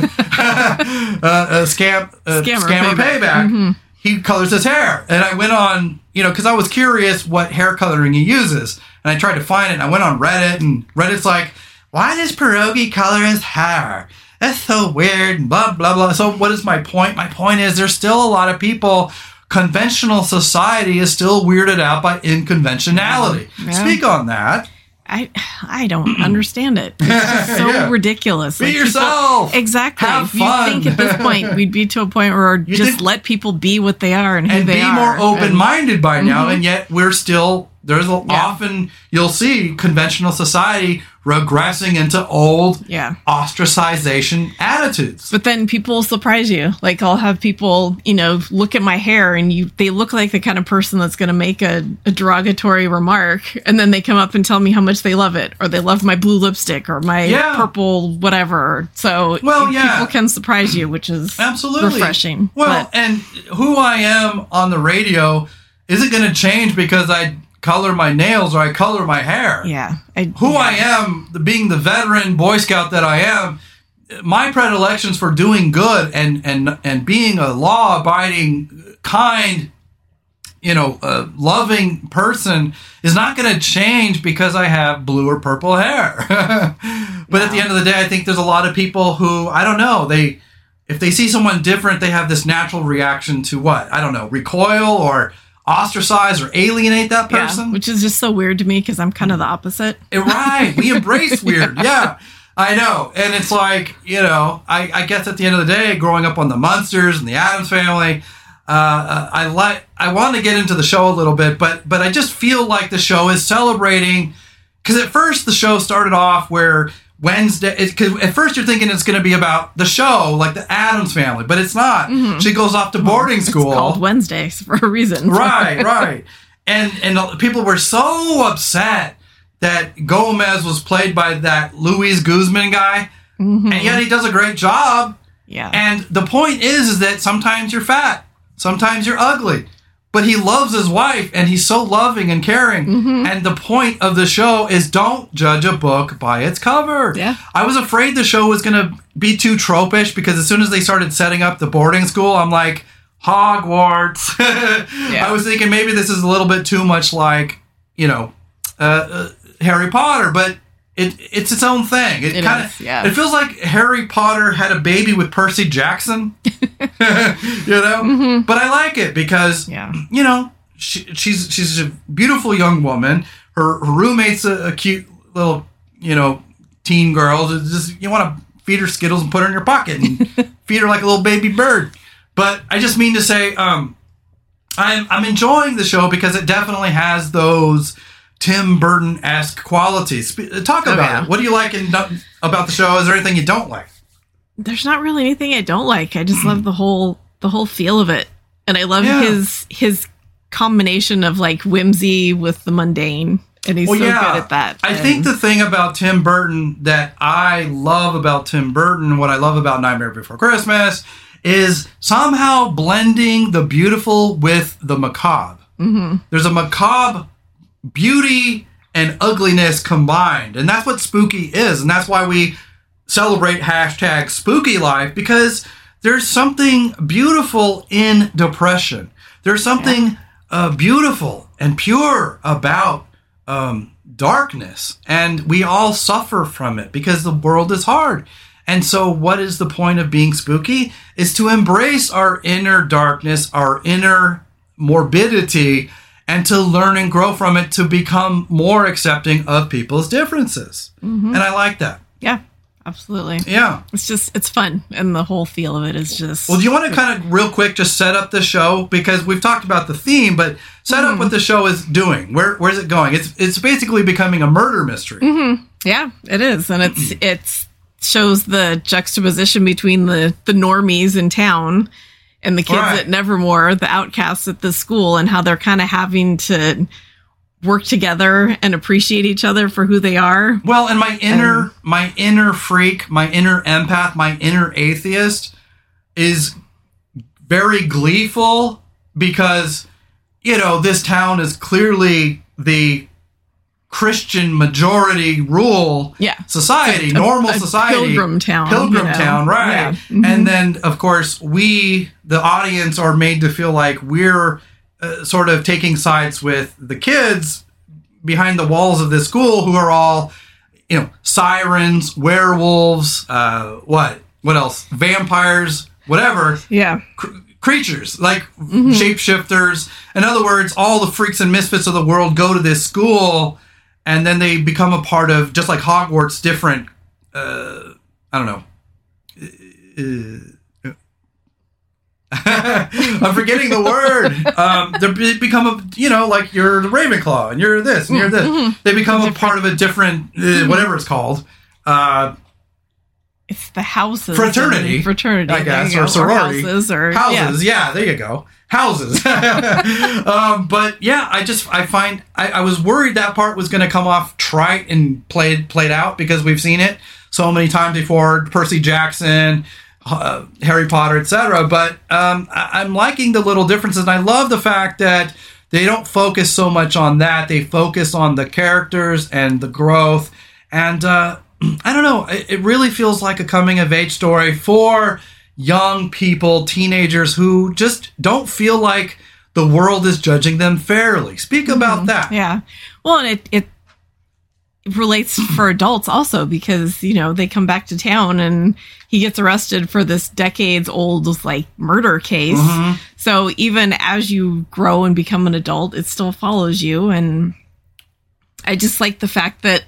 uh, scam, uh, Scammer scammer, payback. payback. He colors his hair, and I went on, you know, because I was curious what hair coloring he uses, and I tried to find it. And I went on Reddit, and Reddit's like, "Why does Pierogi color his hair?" That's so weird. Blah blah blah. So, what is my point? My point is, there's still a lot of people. Conventional society is still weirded out by inconventionality. Yeah. Speak on that. I I don't understand it. It's just so Yeah. ridiculous. Be Like, people- yourself. exactly. Have you fun. think at this point we'd be to a point where just let people be what they are and who and they be are. more open minded by now, mm-hmm. and yet we're still there's a, Yeah. often you'll see conventional society regressing into old Yeah. ostracization attitudes. But then people surprise you. Like I'll have people, you know, look at my hair and you they look like the kind of person that's going to make a, a derogatory remark and then they come up and tell me how much they love it or they love my blue lipstick or my Yeah. purple whatever. So Well, yeah. people can surprise you, which is Absolutely refreshing. Well, But- and who I am on the radio isn't going to change because I color my nails or I color my hair. yeah, I, who yeah. I am, being the veteran Boy Scout that I am, my predilections for doing good and and and being a law-abiding, kind, you know, uh, loving person is not going to change because I have blue or purple hair. but at the end of the day, I think there's a lot of people who I don't know they if they see someone different, they have this natural reaction to what I don't know, recoil or ostracize or alienate that Yeah, person. which is just so weird to me because I'm kind of the opposite. Eh, Right. We embrace weird. Yeah. I know. And it's like, you know, I, I guess at the end of the day, growing up on the Munsters and the Addams Family, uh, uh, I like I want to get into the show a little bit, but but I just feel like the show is celebrating because at first the show started off where Wednesday because at first you're thinking it's going to be about the show like the Addams Family, but it's not. Mm-hmm. She goes off to boarding school It's called Wednesdays for a reason. right, right. And and people were so upset that Gomez was played by that Luis Guzman guy, mm-hmm. and yet he does a great job. Yeah. And the point is, is that sometimes you're fat, sometimes you're ugly, but he loves his wife, and he's so loving and caring. Mm-hmm. And the point of the show is don't judge a book by its cover. Yeah. I was afraid the show was going to be too tropish because as soon as they started setting up the boarding school, I'm like, Hogwarts. I was thinking maybe this is a little bit too much like, you know, uh, uh, Harry Potter, but it it's its own thing. It, It kind of yeah. it feels like Harry Potter had a baby with Percy Jackson. you know, but I like it because Mm-hmm. Yeah. you know she, she's she's a beautiful young woman. Her, her roommate's a, a cute little you know teen girl. It's Just you want to feed her Skittles and put her in your pocket and feed her like a little baby bird. But I just mean to say, um, I'm I'm enjoying the show because it definitely has those Tim Burton esque qualities. Talk about yeah. it. What do you like in, about the show? Is there anything you don't like? There's not really anything I don't like. I just love the whole the whole feel of it. And I love Yeah. his his combination of like whimsy with the mundane. And he's Well, so yeah. good at that. I And- think the thing about Tim Burton that I love about Tim Burton, what I love about Nightmare Before Christmas, is somehow blending the beautiful with the macabre. Mm-hmm. There's a macabre beauty and ugliness combined, and that's what spooky is, and that's why we celebrate hashtag spooky life because there's something beautiful in depression. There's something uh, beautiful and pure about um, darkness, and we all suffer from it because the world is hard. And so, what is the point of being spooky? Is to embrace our inner darkness, our inner morbidity, and to learn and grow from it to become more accepting of people's differences. Mm-hmm. And I like that. Yeah, absolutely. Yeah. It's just it's fun and the whole feel of it is just Well, do you want to kind of real quick just set up the show because we've talked about the theme, but set up mm-hmm. what the show is doing. Where where's it going? It's it's basically becoming a murder mystery. Mm-hmm. Yeah, it is, and it's it's shows the juxtaposition between the the normies in town and the kids Right. at Nevermore, the outcasts at the school, and how they're kind of having to work together and appreciate each other for who they are. Well, and my inner my inner freak, my inner empath, my inner atheist is very gleeful because you know, this town is clearly the Christian majority rule Yeah. society, normal a society, pilgrim town, pilgrim you know? town, right? Yeah. Mm-hmm. And then, of course, we, the audience, are made to feel like we're uh, sort of taking sides with the kids behind the walls of this school, who are all, you know, sirens, werewolves, uh, what, what else, vampires, whatever Yeah, cr- creatures like Mm-hmm. shapeshifters. In other words, all the freaks and misfits of the world go to this school, and then they become a part of just like Hogwarts, different. Uh, I don't know. Uh, I'm forgetting the word. Um, they become a, you know, like you're the Ravenclaw and you're this and you're this. Mm-hmm. They become a part of a different, uh, whatever it's called. Uh, it's the houses, Fraternity, fraternity, I guess, or sorority. houses, or houses yeah. there you go. Houses. Um, but yeah i just i find I, I was worried that part was going to come off trite and played played out because we've seen it so many times before. Percy jackson uh, harry potter etc but um, I, i'm liking the little differences. And i love the fact that they don't focus so much on that. They focus on the characters and the growth. And uh, I don't know. It, it really feels like a coming of age story for young people, teenagers who just don't feel like the world is judging them fairly. Speak about that. Yeah. Well, and it, it relates for adults also because, you know, they come back to town and he gets arrested for this decades old, like, murder case. Mhm. So even as you grow and become an adult, it still follows you. And I just like the fact that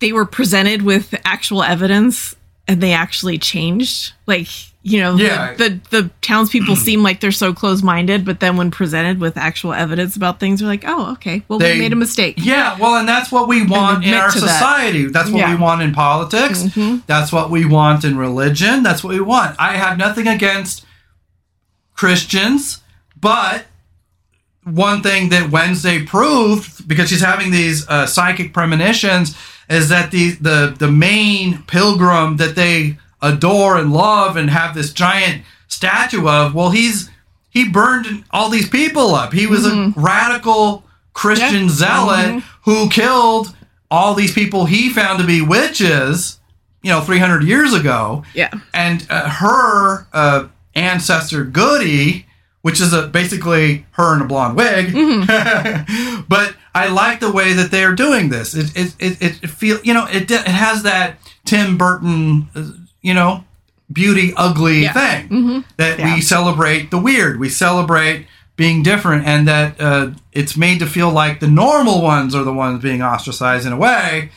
they were presented with actual evidence and they actually changed. Like, you know, Yeah. the, the, the townspeople seem like they're so close minded, but then when presented with actual evidence about things, they're like, oh, okay, well, They- we made a mistake. Yeah, well, and that's what we want in our to that. society. That's what Yeah. we want in politics. Mhm. That's what we want in religion. That's what we want. I have nothing against Christians, but one thing that Wednesday proved, because she's having these uh, psychic premonitions, is that the, the the main pilgrim that they adore and love and have this giant statue of, well, he's he burned all these people up. He was a radical Christian Yeah. zealot who killed all these people he found to be witches, you know, 300 years ago Yeah. and uh, her uh, ancestor Goody, which is a, basically her in a blonde wig. but I like the way that they are doing this. It it it, it, it feel you know it it has that Tim Burton uh, you know beauty ugly Yeah. thing that Yeah. we celebrate the weird. We celebrate being different, and that uh, it's made to feel like the normal ones are the ones being ostracized in a way.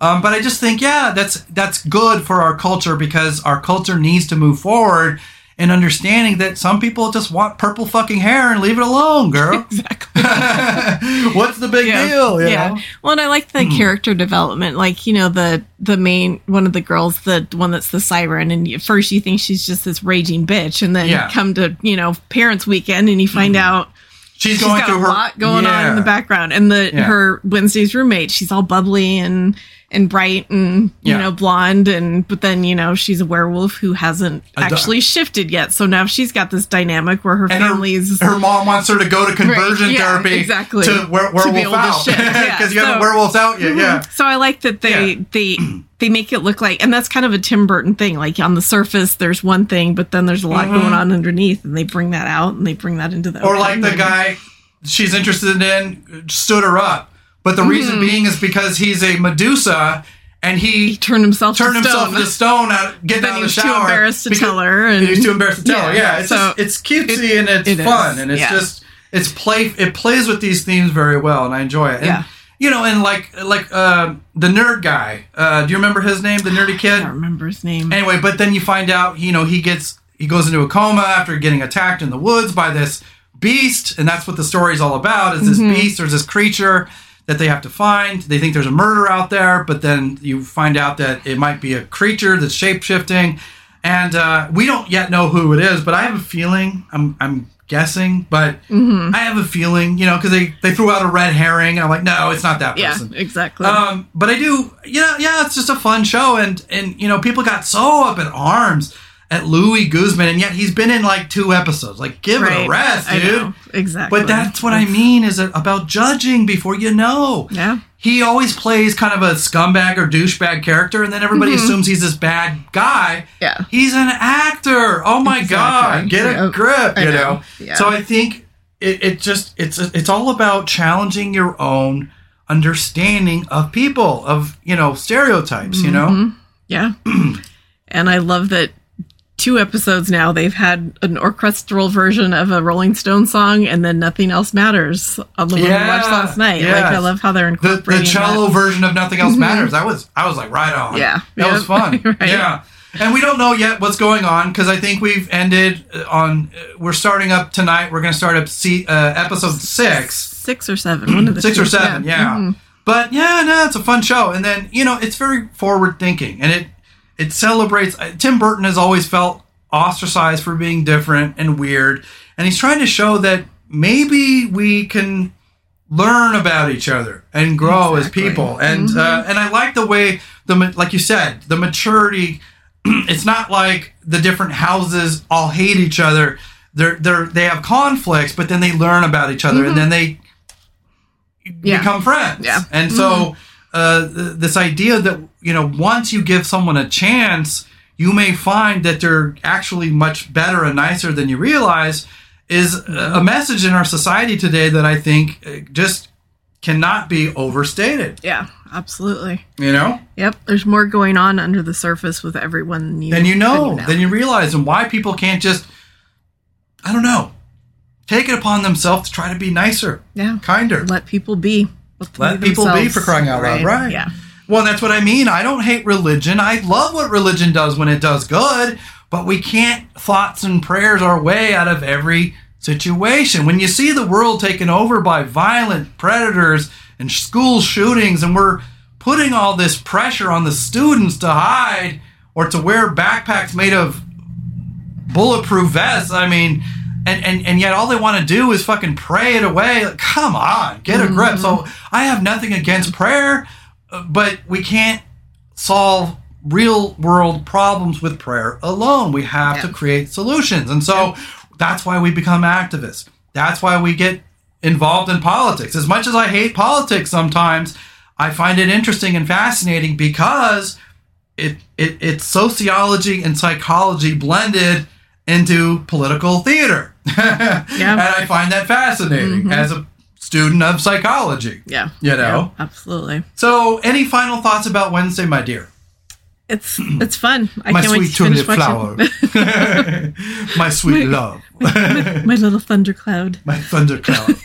Um, but I just think, yeah, that's that's good for our culture because our culture needs to move forward in understanding that some people just want purple fucking hair and leave it alone, girl. Exactly. What's the big yeah. deal? yeah. know? Well, and I like the hmm. character development. Like, you know, the the main one of the girls, the one that's the siren, and at first you think she's just this raging bitch, and then Yeah. come to you know parents' weekend, and you find hmm. out She's, she's going got through a her lot going on in the background, and the Yeah. her Wednesday's roommate, she's all bubbly and and bright and you Yeah. know blonde, and but then you know she's a werewolf who hasn't A actually shifted yet, so now she's got this dynamic where her And her, family's her mom wants her to go to conversion Right, yeah, therapy exactly. to were, werewolf to out because yeah. you haven't So- werewolves out yet. Yeah, So I like that they they they make it look like, and that's kind of a Tim Burton thing. Like on the surface, there's one thing, but then there's a lot going on underneath, and they bring that out and they bring that into the Mm-hmm. or like the guy she's interested in stood her up, but the reason being is because he's a Medusa and he Mm-hmm. he turned himself turned to himself stone. into stone out getting out of the was too embarrassed to tell her, and he was too embarrassed to tell her. Yeah, Yeah, it's so just, it's cutesy and it's it is, fun and it's yeah. just it's play it plays with these themes very well and I enjoy it. And, Yeah. You know, and like like uh, the nerd guy. Uh, do you remember his name? The nerdy I kid. don't remember his name. Anyway, but then you find out, you know, he gets he goes into a coma after getting attacked in the woods by this beast, and that's what the story's all about. Is this beast? There's this creature that they have to find. They think there's a murder out there, but then you find out that it might be a creature that's shape shifting, and uh, we don't yet know who it is. But I have a feeling. I'm I'm guessing, but I have a feeling, you know, because they they threw out a red herring. And I'm like, no, it's not that yeah, person. exactly. Um, but I do, yeah, yeah, it's just a fun show, and and you know, people got so up in arms at Luis Guzman, and yet he's been in like two episodes. Like, give it a rest, I dude. know. Exactly. But that's what I mean is about judging before you know. Yeah. He always plays kind of a scumbag or douchebag character, and then everybody assumes he's this bad guy. Mm-hmm. Yeah. He's an actor. Oh my Exactly. god, get a Yep. grip, you know. know. Yeah. So I think it, it just it's it's all about challenging your own understanding of people, of you know stereotypes. You know, Mm-hmm. Yeah. and I love that two episodes now they've had an orchestral version of a Rolling Stone song and then Nothing Else Matters on the one we watched last night. yes. Like I love how they're the the cello that. version of Nothing Else Matters. I was I was like right on. Mm-hmm. Yeah. that was fun. Right. Yeah. And we don't know yet what's going on because I think we've ended on. We're starting up tonight. We're going to start up see, uh, episode six. Six or seven. One of the six two. or seven, yeah. Mhm. But yeah, no, it's a fun show, and then you know it's very forward thinking, and it it celebrates. uh, Tim Burton has always felt ostracized for being different and weird, and he's trying to show that maybe we can learn about each other and grow as people, and uh, and I like the way the like you said the maturity. it's not like the different houses all hate each other. They're they're they have conflicts, but then they learn about each other, and then they Yeah. become friends. Yeah. And so uh, this idea that you know once you give someone a chance, you may find that they're actually much better and nicer than you realize is a message in our society today that I think uh, just cannot be overstated. Yeah, absolutely. You know, Yep, there's more going on under the surface with everyone than you then you know, than then you realize, and why people can't just, I don't know, take it upon themselves to try to be nicer, yeah, kinder. let people be. Let people be for crying out loud, right? Yeah. Well, that's what I mean. I don't hate religion. I love what religion does when it does good, but we can't thoughts and prayers our way out of every situation. When you see the world taken over by violent predators and school shootings, and we're putting all this pressure on the students to hide or to wear backpacks made of bulletproof vests, I mean, and, and, and yet all they want to do is fucking pray it away. Like, come on, get a grip. So I have nothing against prayer, uh, but we can't solve real world problems with prayer alone. We have to create solutions. And so that's why we become activists. That's why we get involved in politics. As much as I hate politics sometimes, I find it interesting and fascinating because it, it it's sociology and psychology blended into political theater. And I find that fascinating mm-hmm. as a student of psychology. Yeah. You know? Yeah, absolutely. So, any final thoughts about Wednesday, my dear? It's it's fun. I My can't wait sweet to finish flower. my sweet love. my little thundercloud. my thundercloud.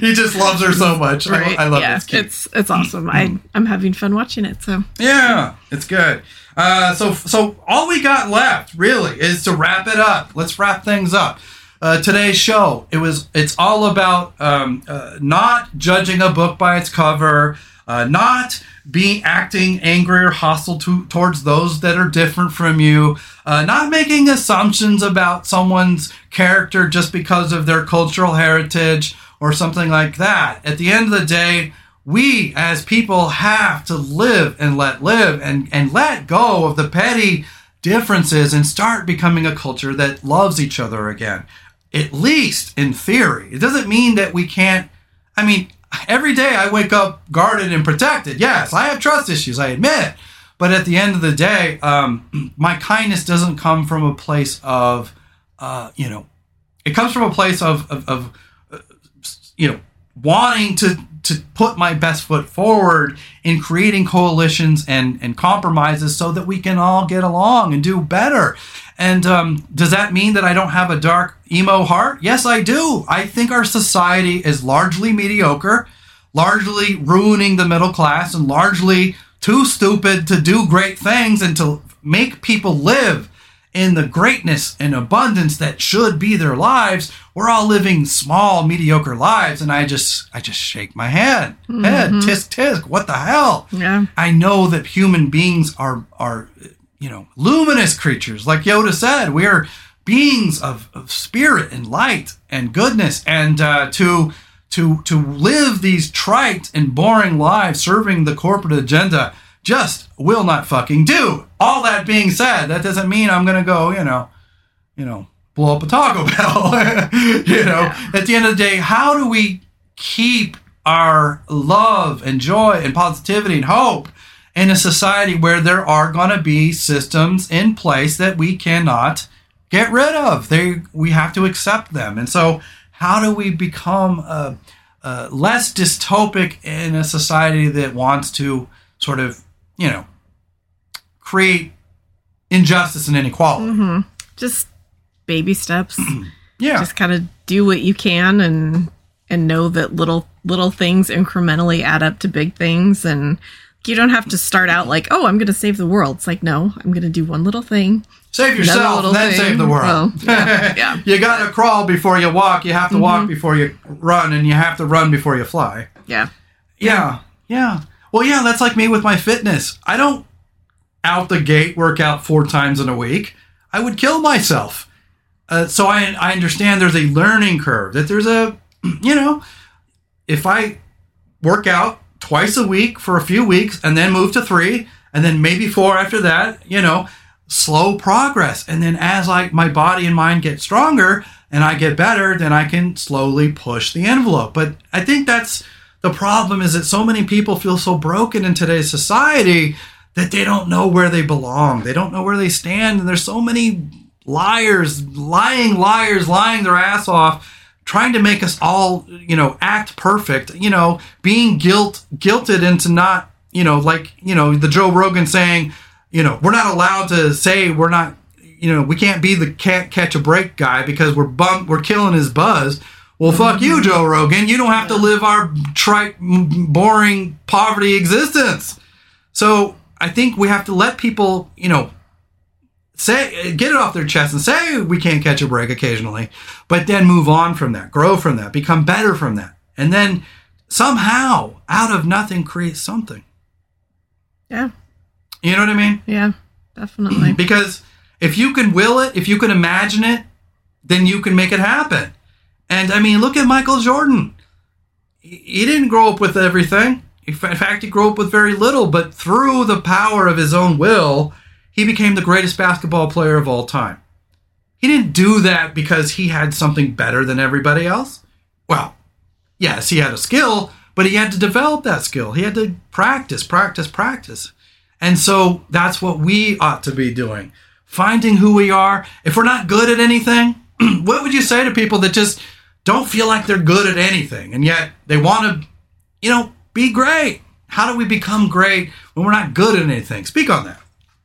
he just loves her so much. I- Right? I, love yeah, it. It's. It's it's awesome. I mm. I'm having fun watching it. So Yeah, it's good. Uh, so, so all we got left really is to wrap it up. Let's wrap things up. Uh, today's show it was it's all about um, uh, not judging a book by its cover, uh, not being acting angry or hostile to, towards those that are different from you, uh, not making assumptions about someone's character just because of their cultural heritage or something like that. At the end of the day, we as people have to live and let live and, and let go of the petty differences and start becoming a culture that loves each other again. At least in theory. It doesn't mean that we can't. I mean, every day I wake up guarded and protected. Yes, I have trust issues, I admit. But at the end of the day, um, my kindness doesn't come from a place of, uh, you know, it comes from a place of, of, of uh, you know, wanting to to put my best foot forward in creating coalitions and and compromises so that we can all get along and do better. And um, does that mean that I don't have a dark emo heart? Yes, I do. I think our society is largely mediocre, largely ruining the middle class, and largely too stupid to do great things and to make people live in the greatness and abundance that should be their lives we're all living small mediocre lives. And i just i just shake my head. Head tisk tisk. What the hell? Yeah. i know that human beings are are you know luminous creatures. Like yoda said we are beings of, of spirit and light and goodness. And uh, to to to live these trite and boring lives serving the corporate agenda just will not fucking do. All that being said, that doesn't mean I'm gonna go, you know, you know, blow up a Taco Bell. you know, at the end of the day, how do we keep our love and joy and positivity and hope in a society where there are gonna be systems in place that we cannot get rid of? They we have to accept them, and so how do we become uh, uh, less dystopic in a society that wants to sort of you know, create injustice and inequality. Mm-hmm. Just baby steps. Yeah. Just kind of do what you can and and know that little little things incrementally add up to big things and you don't have to start out like, oh, I'm going to save the world. It's like, no, I'm going to do one little thing. save yourself, then thing. save the world. Yeah, yeah. you got to crawl before you walk. You have to walk mm-hmm. before you run, and you have to run before you fly. Yeah. Yeah. Yeah. Well, yeah, that's like me with my fitness. I don't out the gate work out four times in a week. I would kill myself. Uh, so I, I understand there's a learning curve, that there's a, you know, if I work out twice a week for a few weeks and then move to three and then maybe four after that, you know, slow progress. And then as like my body and mind get stronger and I get better, then I can slowly push the envelope. But I think that's the problem is that so many people feel so broken in today's society that they don't know where they belong. They don't know where they stand. And there's so many liars, lying liars, lying their ass off, trying to make us all, you know, act perfect, you know, being guilt guilted into not, you know, like, you know, the Joe Rogan saying, you know, we're not allowed to say we're not, you know, we can't be the can't catch a break guy because we're bum we're killing his buzz. Well, fuck you, Joe Rogan. You don't have to live our trite, boring poverty existence. So I think we have to let people, you know, say get it off their chest and say we can't catch a break occasionally, but then move on from that, grow from that, become better from that, and then somehow out of nothing create something. Yeah. You know what I mean? Yeah. Definitely. Because if you can will it, if you can imagine it, then you can make it happen. And I mean, look at Michael Jordan. He didn't grow up with everything. In fact, he grew up with very little, but through the power of his own will, he became the greatest basketball player of all time. He didn't do that because he had something better than everybody else. Well, yes, he had a skill, but he had to develop that skill. He had to practice, practice, practice. And so that's what we ought to be doing. Finding who we are. If we're not good at anything, what would you say to people that just don't feel like they're good at anything and yet they want to, you know, be great? How do we become great when we're not good at anything? Speak on that.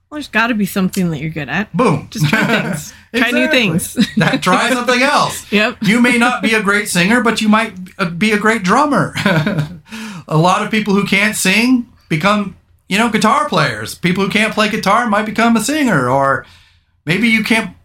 Well, there's got to be something that you're good at. Boom. Just try things. Try new things. that try something else. Yep. You may not be a great singer, but you might uh, be a great drummer. a lot of people who can't sing become, you know, guitar players. People who can't play guitar might become a singer, or maybe you can't,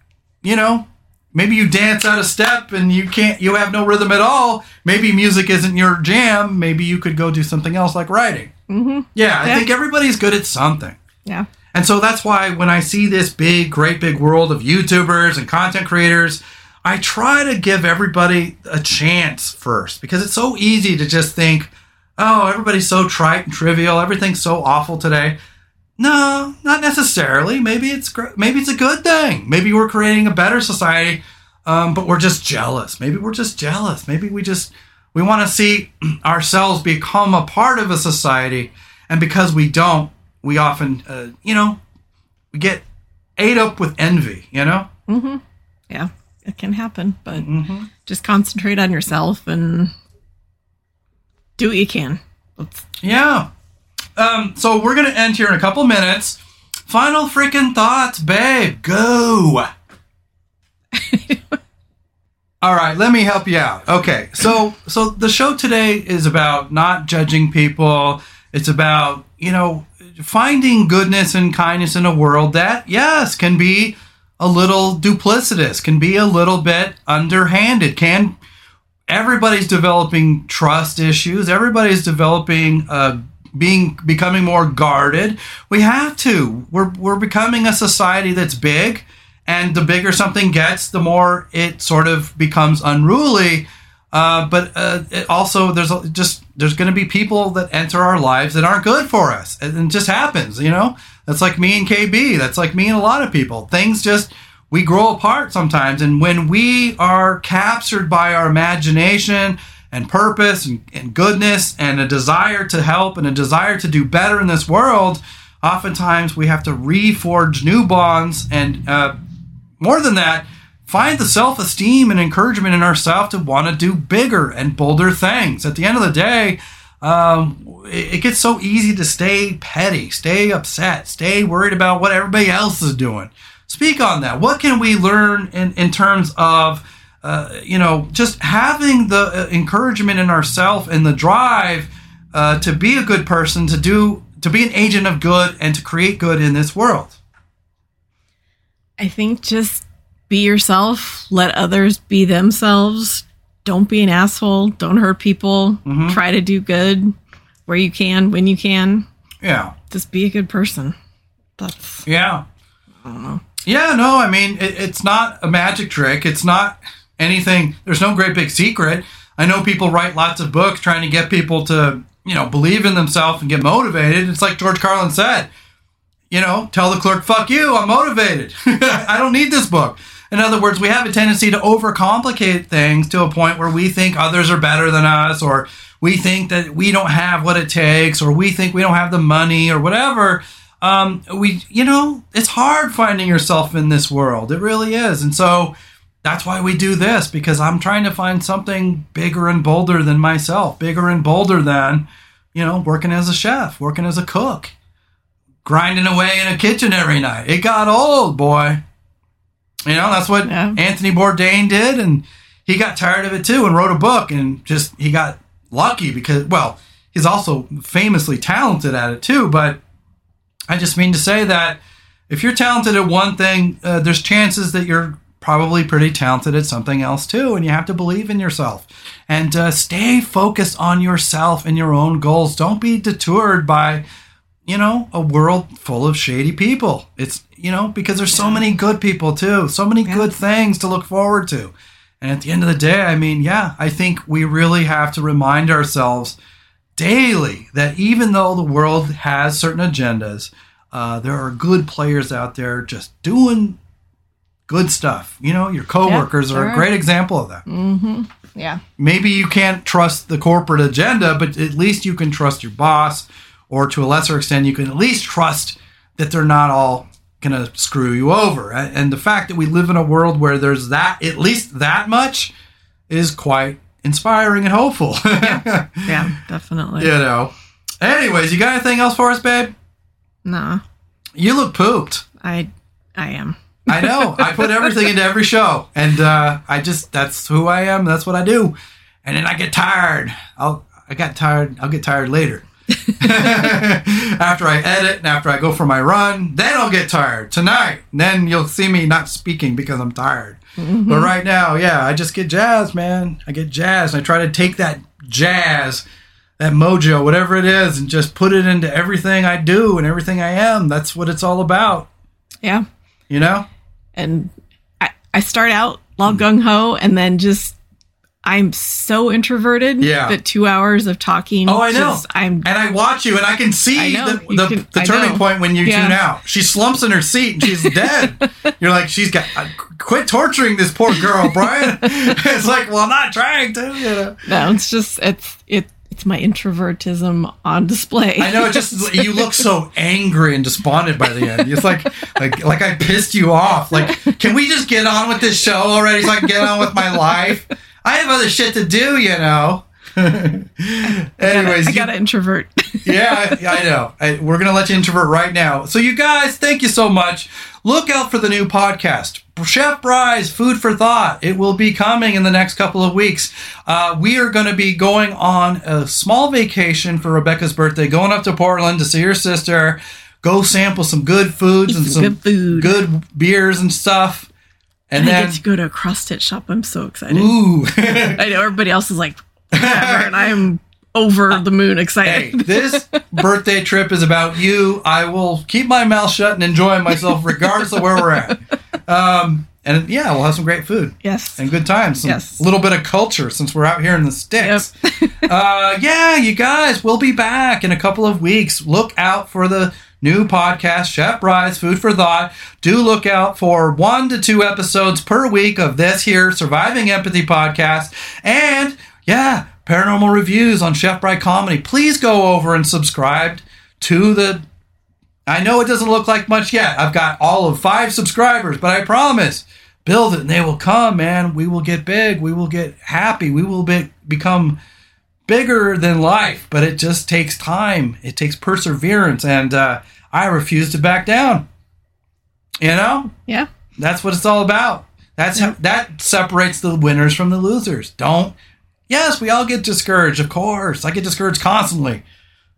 you know, maybe you dance out of step and you can't, you have no rhythm at all. Maybe music isn't your jam. Maybe you could go do something else like writing. Mm-hmm. Yeah, I Yeah. think everybody's good at something. Yeah. And so that's why when I see this big, great big world of YouTubers and content creators, I try to give everybody a chance first because it's so easy to just think, oh, everybody's so trite and trivial, everything's so awful today. No, not necessarily. Maybe it's gr- maybe it's a good thing. Maybe we're creating a better society, um, but we're just jealous. Maybe we're just jealous. Maybe we just we want to see ourselves become a part of a society, and because we don't, we often, uh, you know, we get ate up with envy. You know. Mhm. Yeah. It can happen, but Mm-hmm. just concentrate on yourself and do what you can. Let's, Yeah. Um, so we're gonna end here in a couple minutes. Final freaking thoughts, babe. Go. All right, let me help you out. Okay, so so the show today is about not judging people. It's about you know finding goodness and kindness in a world that yes can be a little duplicitous, can be a little bit underhanded, can everybody's developing trust issues. Everybody's developing uh, being becoming more guarded. We have to. We're we're becoming a society that's big, and the bigger something gets, the more it sort of becomes unruly. Uh, but uh, also, there's just there's going to be people that enter our lives that aren't good for us, and it just happens. You know, that's like me and KB. That's like me and a lot of people. Things just we grow apart sometimes, and when we are captured by our imagination and purpose and, and goodness and a desire to help and a desire to do better in this world, oftentimes we have to reforge new bonds and uh, more than that, find the self esteem and encouragement in ourselves to want to do bigger and bolder things. At the end of the day, um, it, it gets so easy to stay petty, stay upset, stay worried about what everybody else is doing. Speak on that. What can we learn in, in terms of, uh, you know, just having the uh, encouragement in ourselves and the drive uh, to be a good person, to do, to be an agent of good, and to create good in this world. I think just be yourself, let others be themselves. Don't be an asshole. Don't hurt people. Try to do good where you can, when you can. Yeah. Just be a good person. That's Yeah. Yeah, no, I mean, it, it's not a magic trick. It's not anything, there's no great big secret. I know people write lots of books trying to get people to, you know, believe in themselves and get motivated. It's like George Carlin said, you know, tell the clerk, fuck you, I'm motivated. I don't need this book. In other words, we have a tendency to overcomplicate things to a point where we think others are better than us, or we think that we don't have what it takes, or we think we don't have the money, or whatever. um, we, you know, it's hard finding yourself in this world. It really is. And so that's why we do this because I'm trying to find something bigger and bolder than myself, bigger and bolder than, you know, working as a chef, working as a cook, grinding away in a kitchen every night. It got old, boy. You know, that's what Yeah. Anthony Bourdain did. And he got tired of it too and wrote a book and just, he got lucky because, well, he's also famously talented at it too. But I just mean to say that if you're talented at one thing, uh, there's chances that you're probably pretty talented at something else too. And you have to believe in yourself and uh, stay focused on yourself and your own goals. Don't be detoured by, you know, a world full of shady people. It's, you know, because there's so many good people too, so many good things to look forward to. And at the end of the day, I mean, yeah, I think we really have to remind ourselves daily that even though the world has certain agendas, uh, there are good players out there just doing good stuff. You know, your coworkers Yeah, are a great example of that. Mm-hmm. Yeah. Maybe you can't trust the corporate agenda, but at least you can trust your boss, or to a lesser extent, you can at least trust that they're not all going to screw you over. And the fact that we live in a world where there's that, at least that much, is quite inspiring and hopeful. Yeah, definitely. you know. Anyways, you got anything else for us, babe? No, You look pooped. I I am. I know. I put everything into every show, and uh, I just that's who I am. That's what I do. And then I get tired. I'll I got tired. I'll get tired later. after I edit and after I go for my run, then I'll get tired tonight. Then you'll see me not speaking because I'm tired. But right now, yeah, I just get jazzed, man. I get jazzed. I try to take that jazz, that mojo, whatever it is, and just put it into everything I do and everything I am. That's what it's all about, Yeah, you know? And I I start out all gung ho, and then just I'm so introverted Yeah. that two hours of talking. Oh, I know. just- I'm And I watch you, and I can see I the, the, can- the turning point when you Yeah. tune out. She slumps in her seat and she's dead. You're like, she's got. Uh, quit torturing this poor girl, Brian. it's like, well, I'm not trying to. You know. no, it's just it's it it's my introvertism on display. I know. It just you look so angry and despondent by the end. It's like, like, like I pissed you off. Like, can we just get on with this show already so I can get on with my life? I have other shit to do, you know. Anyways, I you- got to introvert. yeah, I, I know. I, we're going to let you introvert right now. So, you guys, thank you so much. Look out for the new podcast, Chef Bry's Food for Thought. It will be coming in the next couple of weeks. Uh, we are going to be going on a small vacation for Rebecca's birthday, going up to Portland to see her sister, go sample some good foods Eat and some good food. good beers and stuff. And and I then, get to go to a cross stitch shop. I'm so excited. ooh. I know everybody else is like, and I'm over the moon Hey, excited. this birthday trip is about you. I will keep my mouth shut and enjoy myself regardless of where we're at. Um, and yeah, we'll have some great food yes. and good times. Some, Yes. A little bit of culture since we're out here in the sticks. Yep. uh, yeah, you guys, we'll be back in a couple of weeks. Look out for the new podcast, Chef Bry's Food for Thought. Do look out for one to two episodes per week of this here Surviving Empathy podcast. And yeah, paranormal reviews on Chef Bry Comedy. Please go over and subscribe to the. I know it doesn't look like much yet. I've got all of five subscribers, but I promise build it and they will come, man. We will get big. We will get happy. We will be, become bigger than life, but it just takes time. It takes perseverance, and uh, I refuse to back down. You know, Yeah. that's what it's all about. That's how that separates the winners from the losers. Don't. Yes, we all get discouraged, of course. I get discouraged constantly.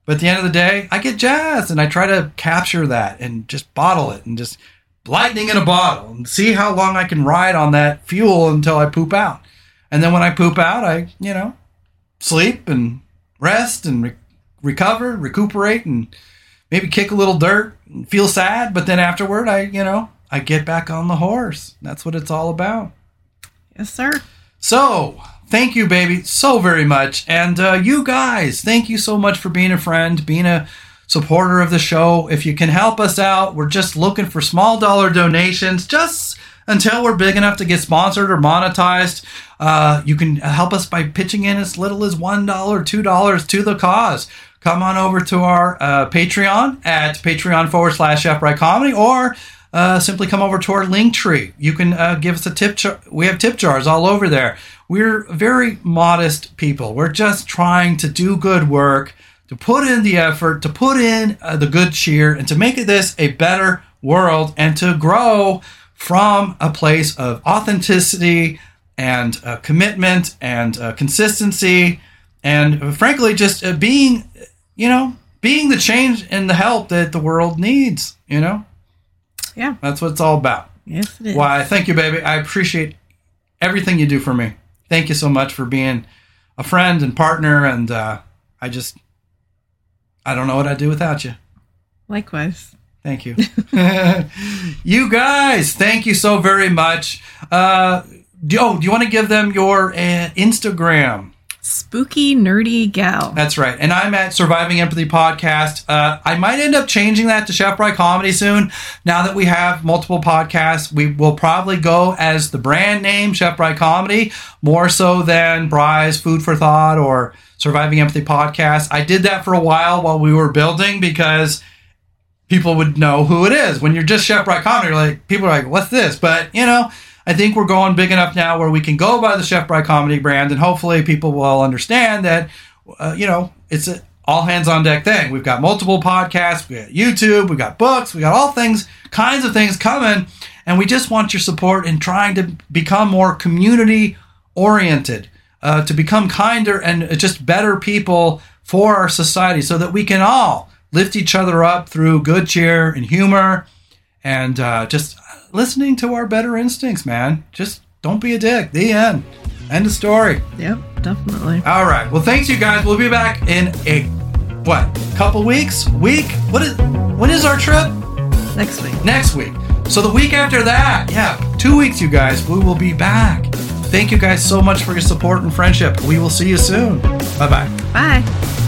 But at the end of the day, I get jazzed and I try to capture that and just bottle it and just lightning in a bottle and see how long I can ride on that fuel until I poop out. And then when I poop out, I, you know, sleep and rest and re- recover, recuperate, and maybe kick a little dirt and feel sad. But then afterward, I, you know, I get back on the horse. That's what it's all about. Yes, sir. So, thank you, baby, so very much. And uh, you guys, thank you so much for being a friend, being a supporter of the show. If you can help us out, we're just looking for small dollar donations, just until we're big enough to get sponsored or monetized. Uh, you can help us by pitching in as little as $1, $2 to the cause. come on over to our uh, Patreon at Patreon forward slash Chef Bry Comedy or uh, simply come over to our link tree. You can uh, give us a tip jar. We have tip jars all over there. We're very modest people. We're just trying to do good work, to put in the effort, to put in uh, the good cheer, and to make this a better world and to grow from a place of authenticity and uh, commitment and uh, consistency and uh, frankly just uh, being you know being the change and the help that the world needs you know Yeah. that's what it's all about Yes, it is. why thank you baby i appreciate everything you do for me thank you so much for being a friend and partner and uh, i just i don't know what i'd do without you Likewise. Thank you. you guys, thank you so very much. Uh, do, oh, do you want to give them your uh, Instagram? Spooky nerdy gal. That's right. And I'm at Surviving Empathy Podcast. Uh, I might end up changing that to Chef Bry Comedy soon. Now that we have multiple podcasts, we will probably go as the brand name Chef Bry Comedy more so than Bry's Food for Thought or Surviving Empathy Podcast. I did that for a while while we were building because people would know who it is. When you're just Chef Bry Comedy, like, people are like, what's this? But, you know, I think we're going big enough now where we can go by the Chef Bry Comedy brand, and hopefully people will understand that, uh, you know, it's an all hands on deck thing. We've got multiple podcasts, we got YouTube, we got books, we got all things, kinds of things coming, and we just want your support in trying to become more community oriented, uh, to become kinder and just better people for our society, so that we can all lift each other up through good cheer and humor and uh, just listening to our better instincts, man. Just don't be a dick. The end. End of story. Yep, definitely. All right. Well, thanks, you guys. We'll be back in a what? Couple weeks? Week? What is? When is our trip? Next week. Next week. So the week after that, yeah, two weeks, you guys. We will be back. Thank you guys so much for your support and friendship. We will see you soon. Bye bye. Bye.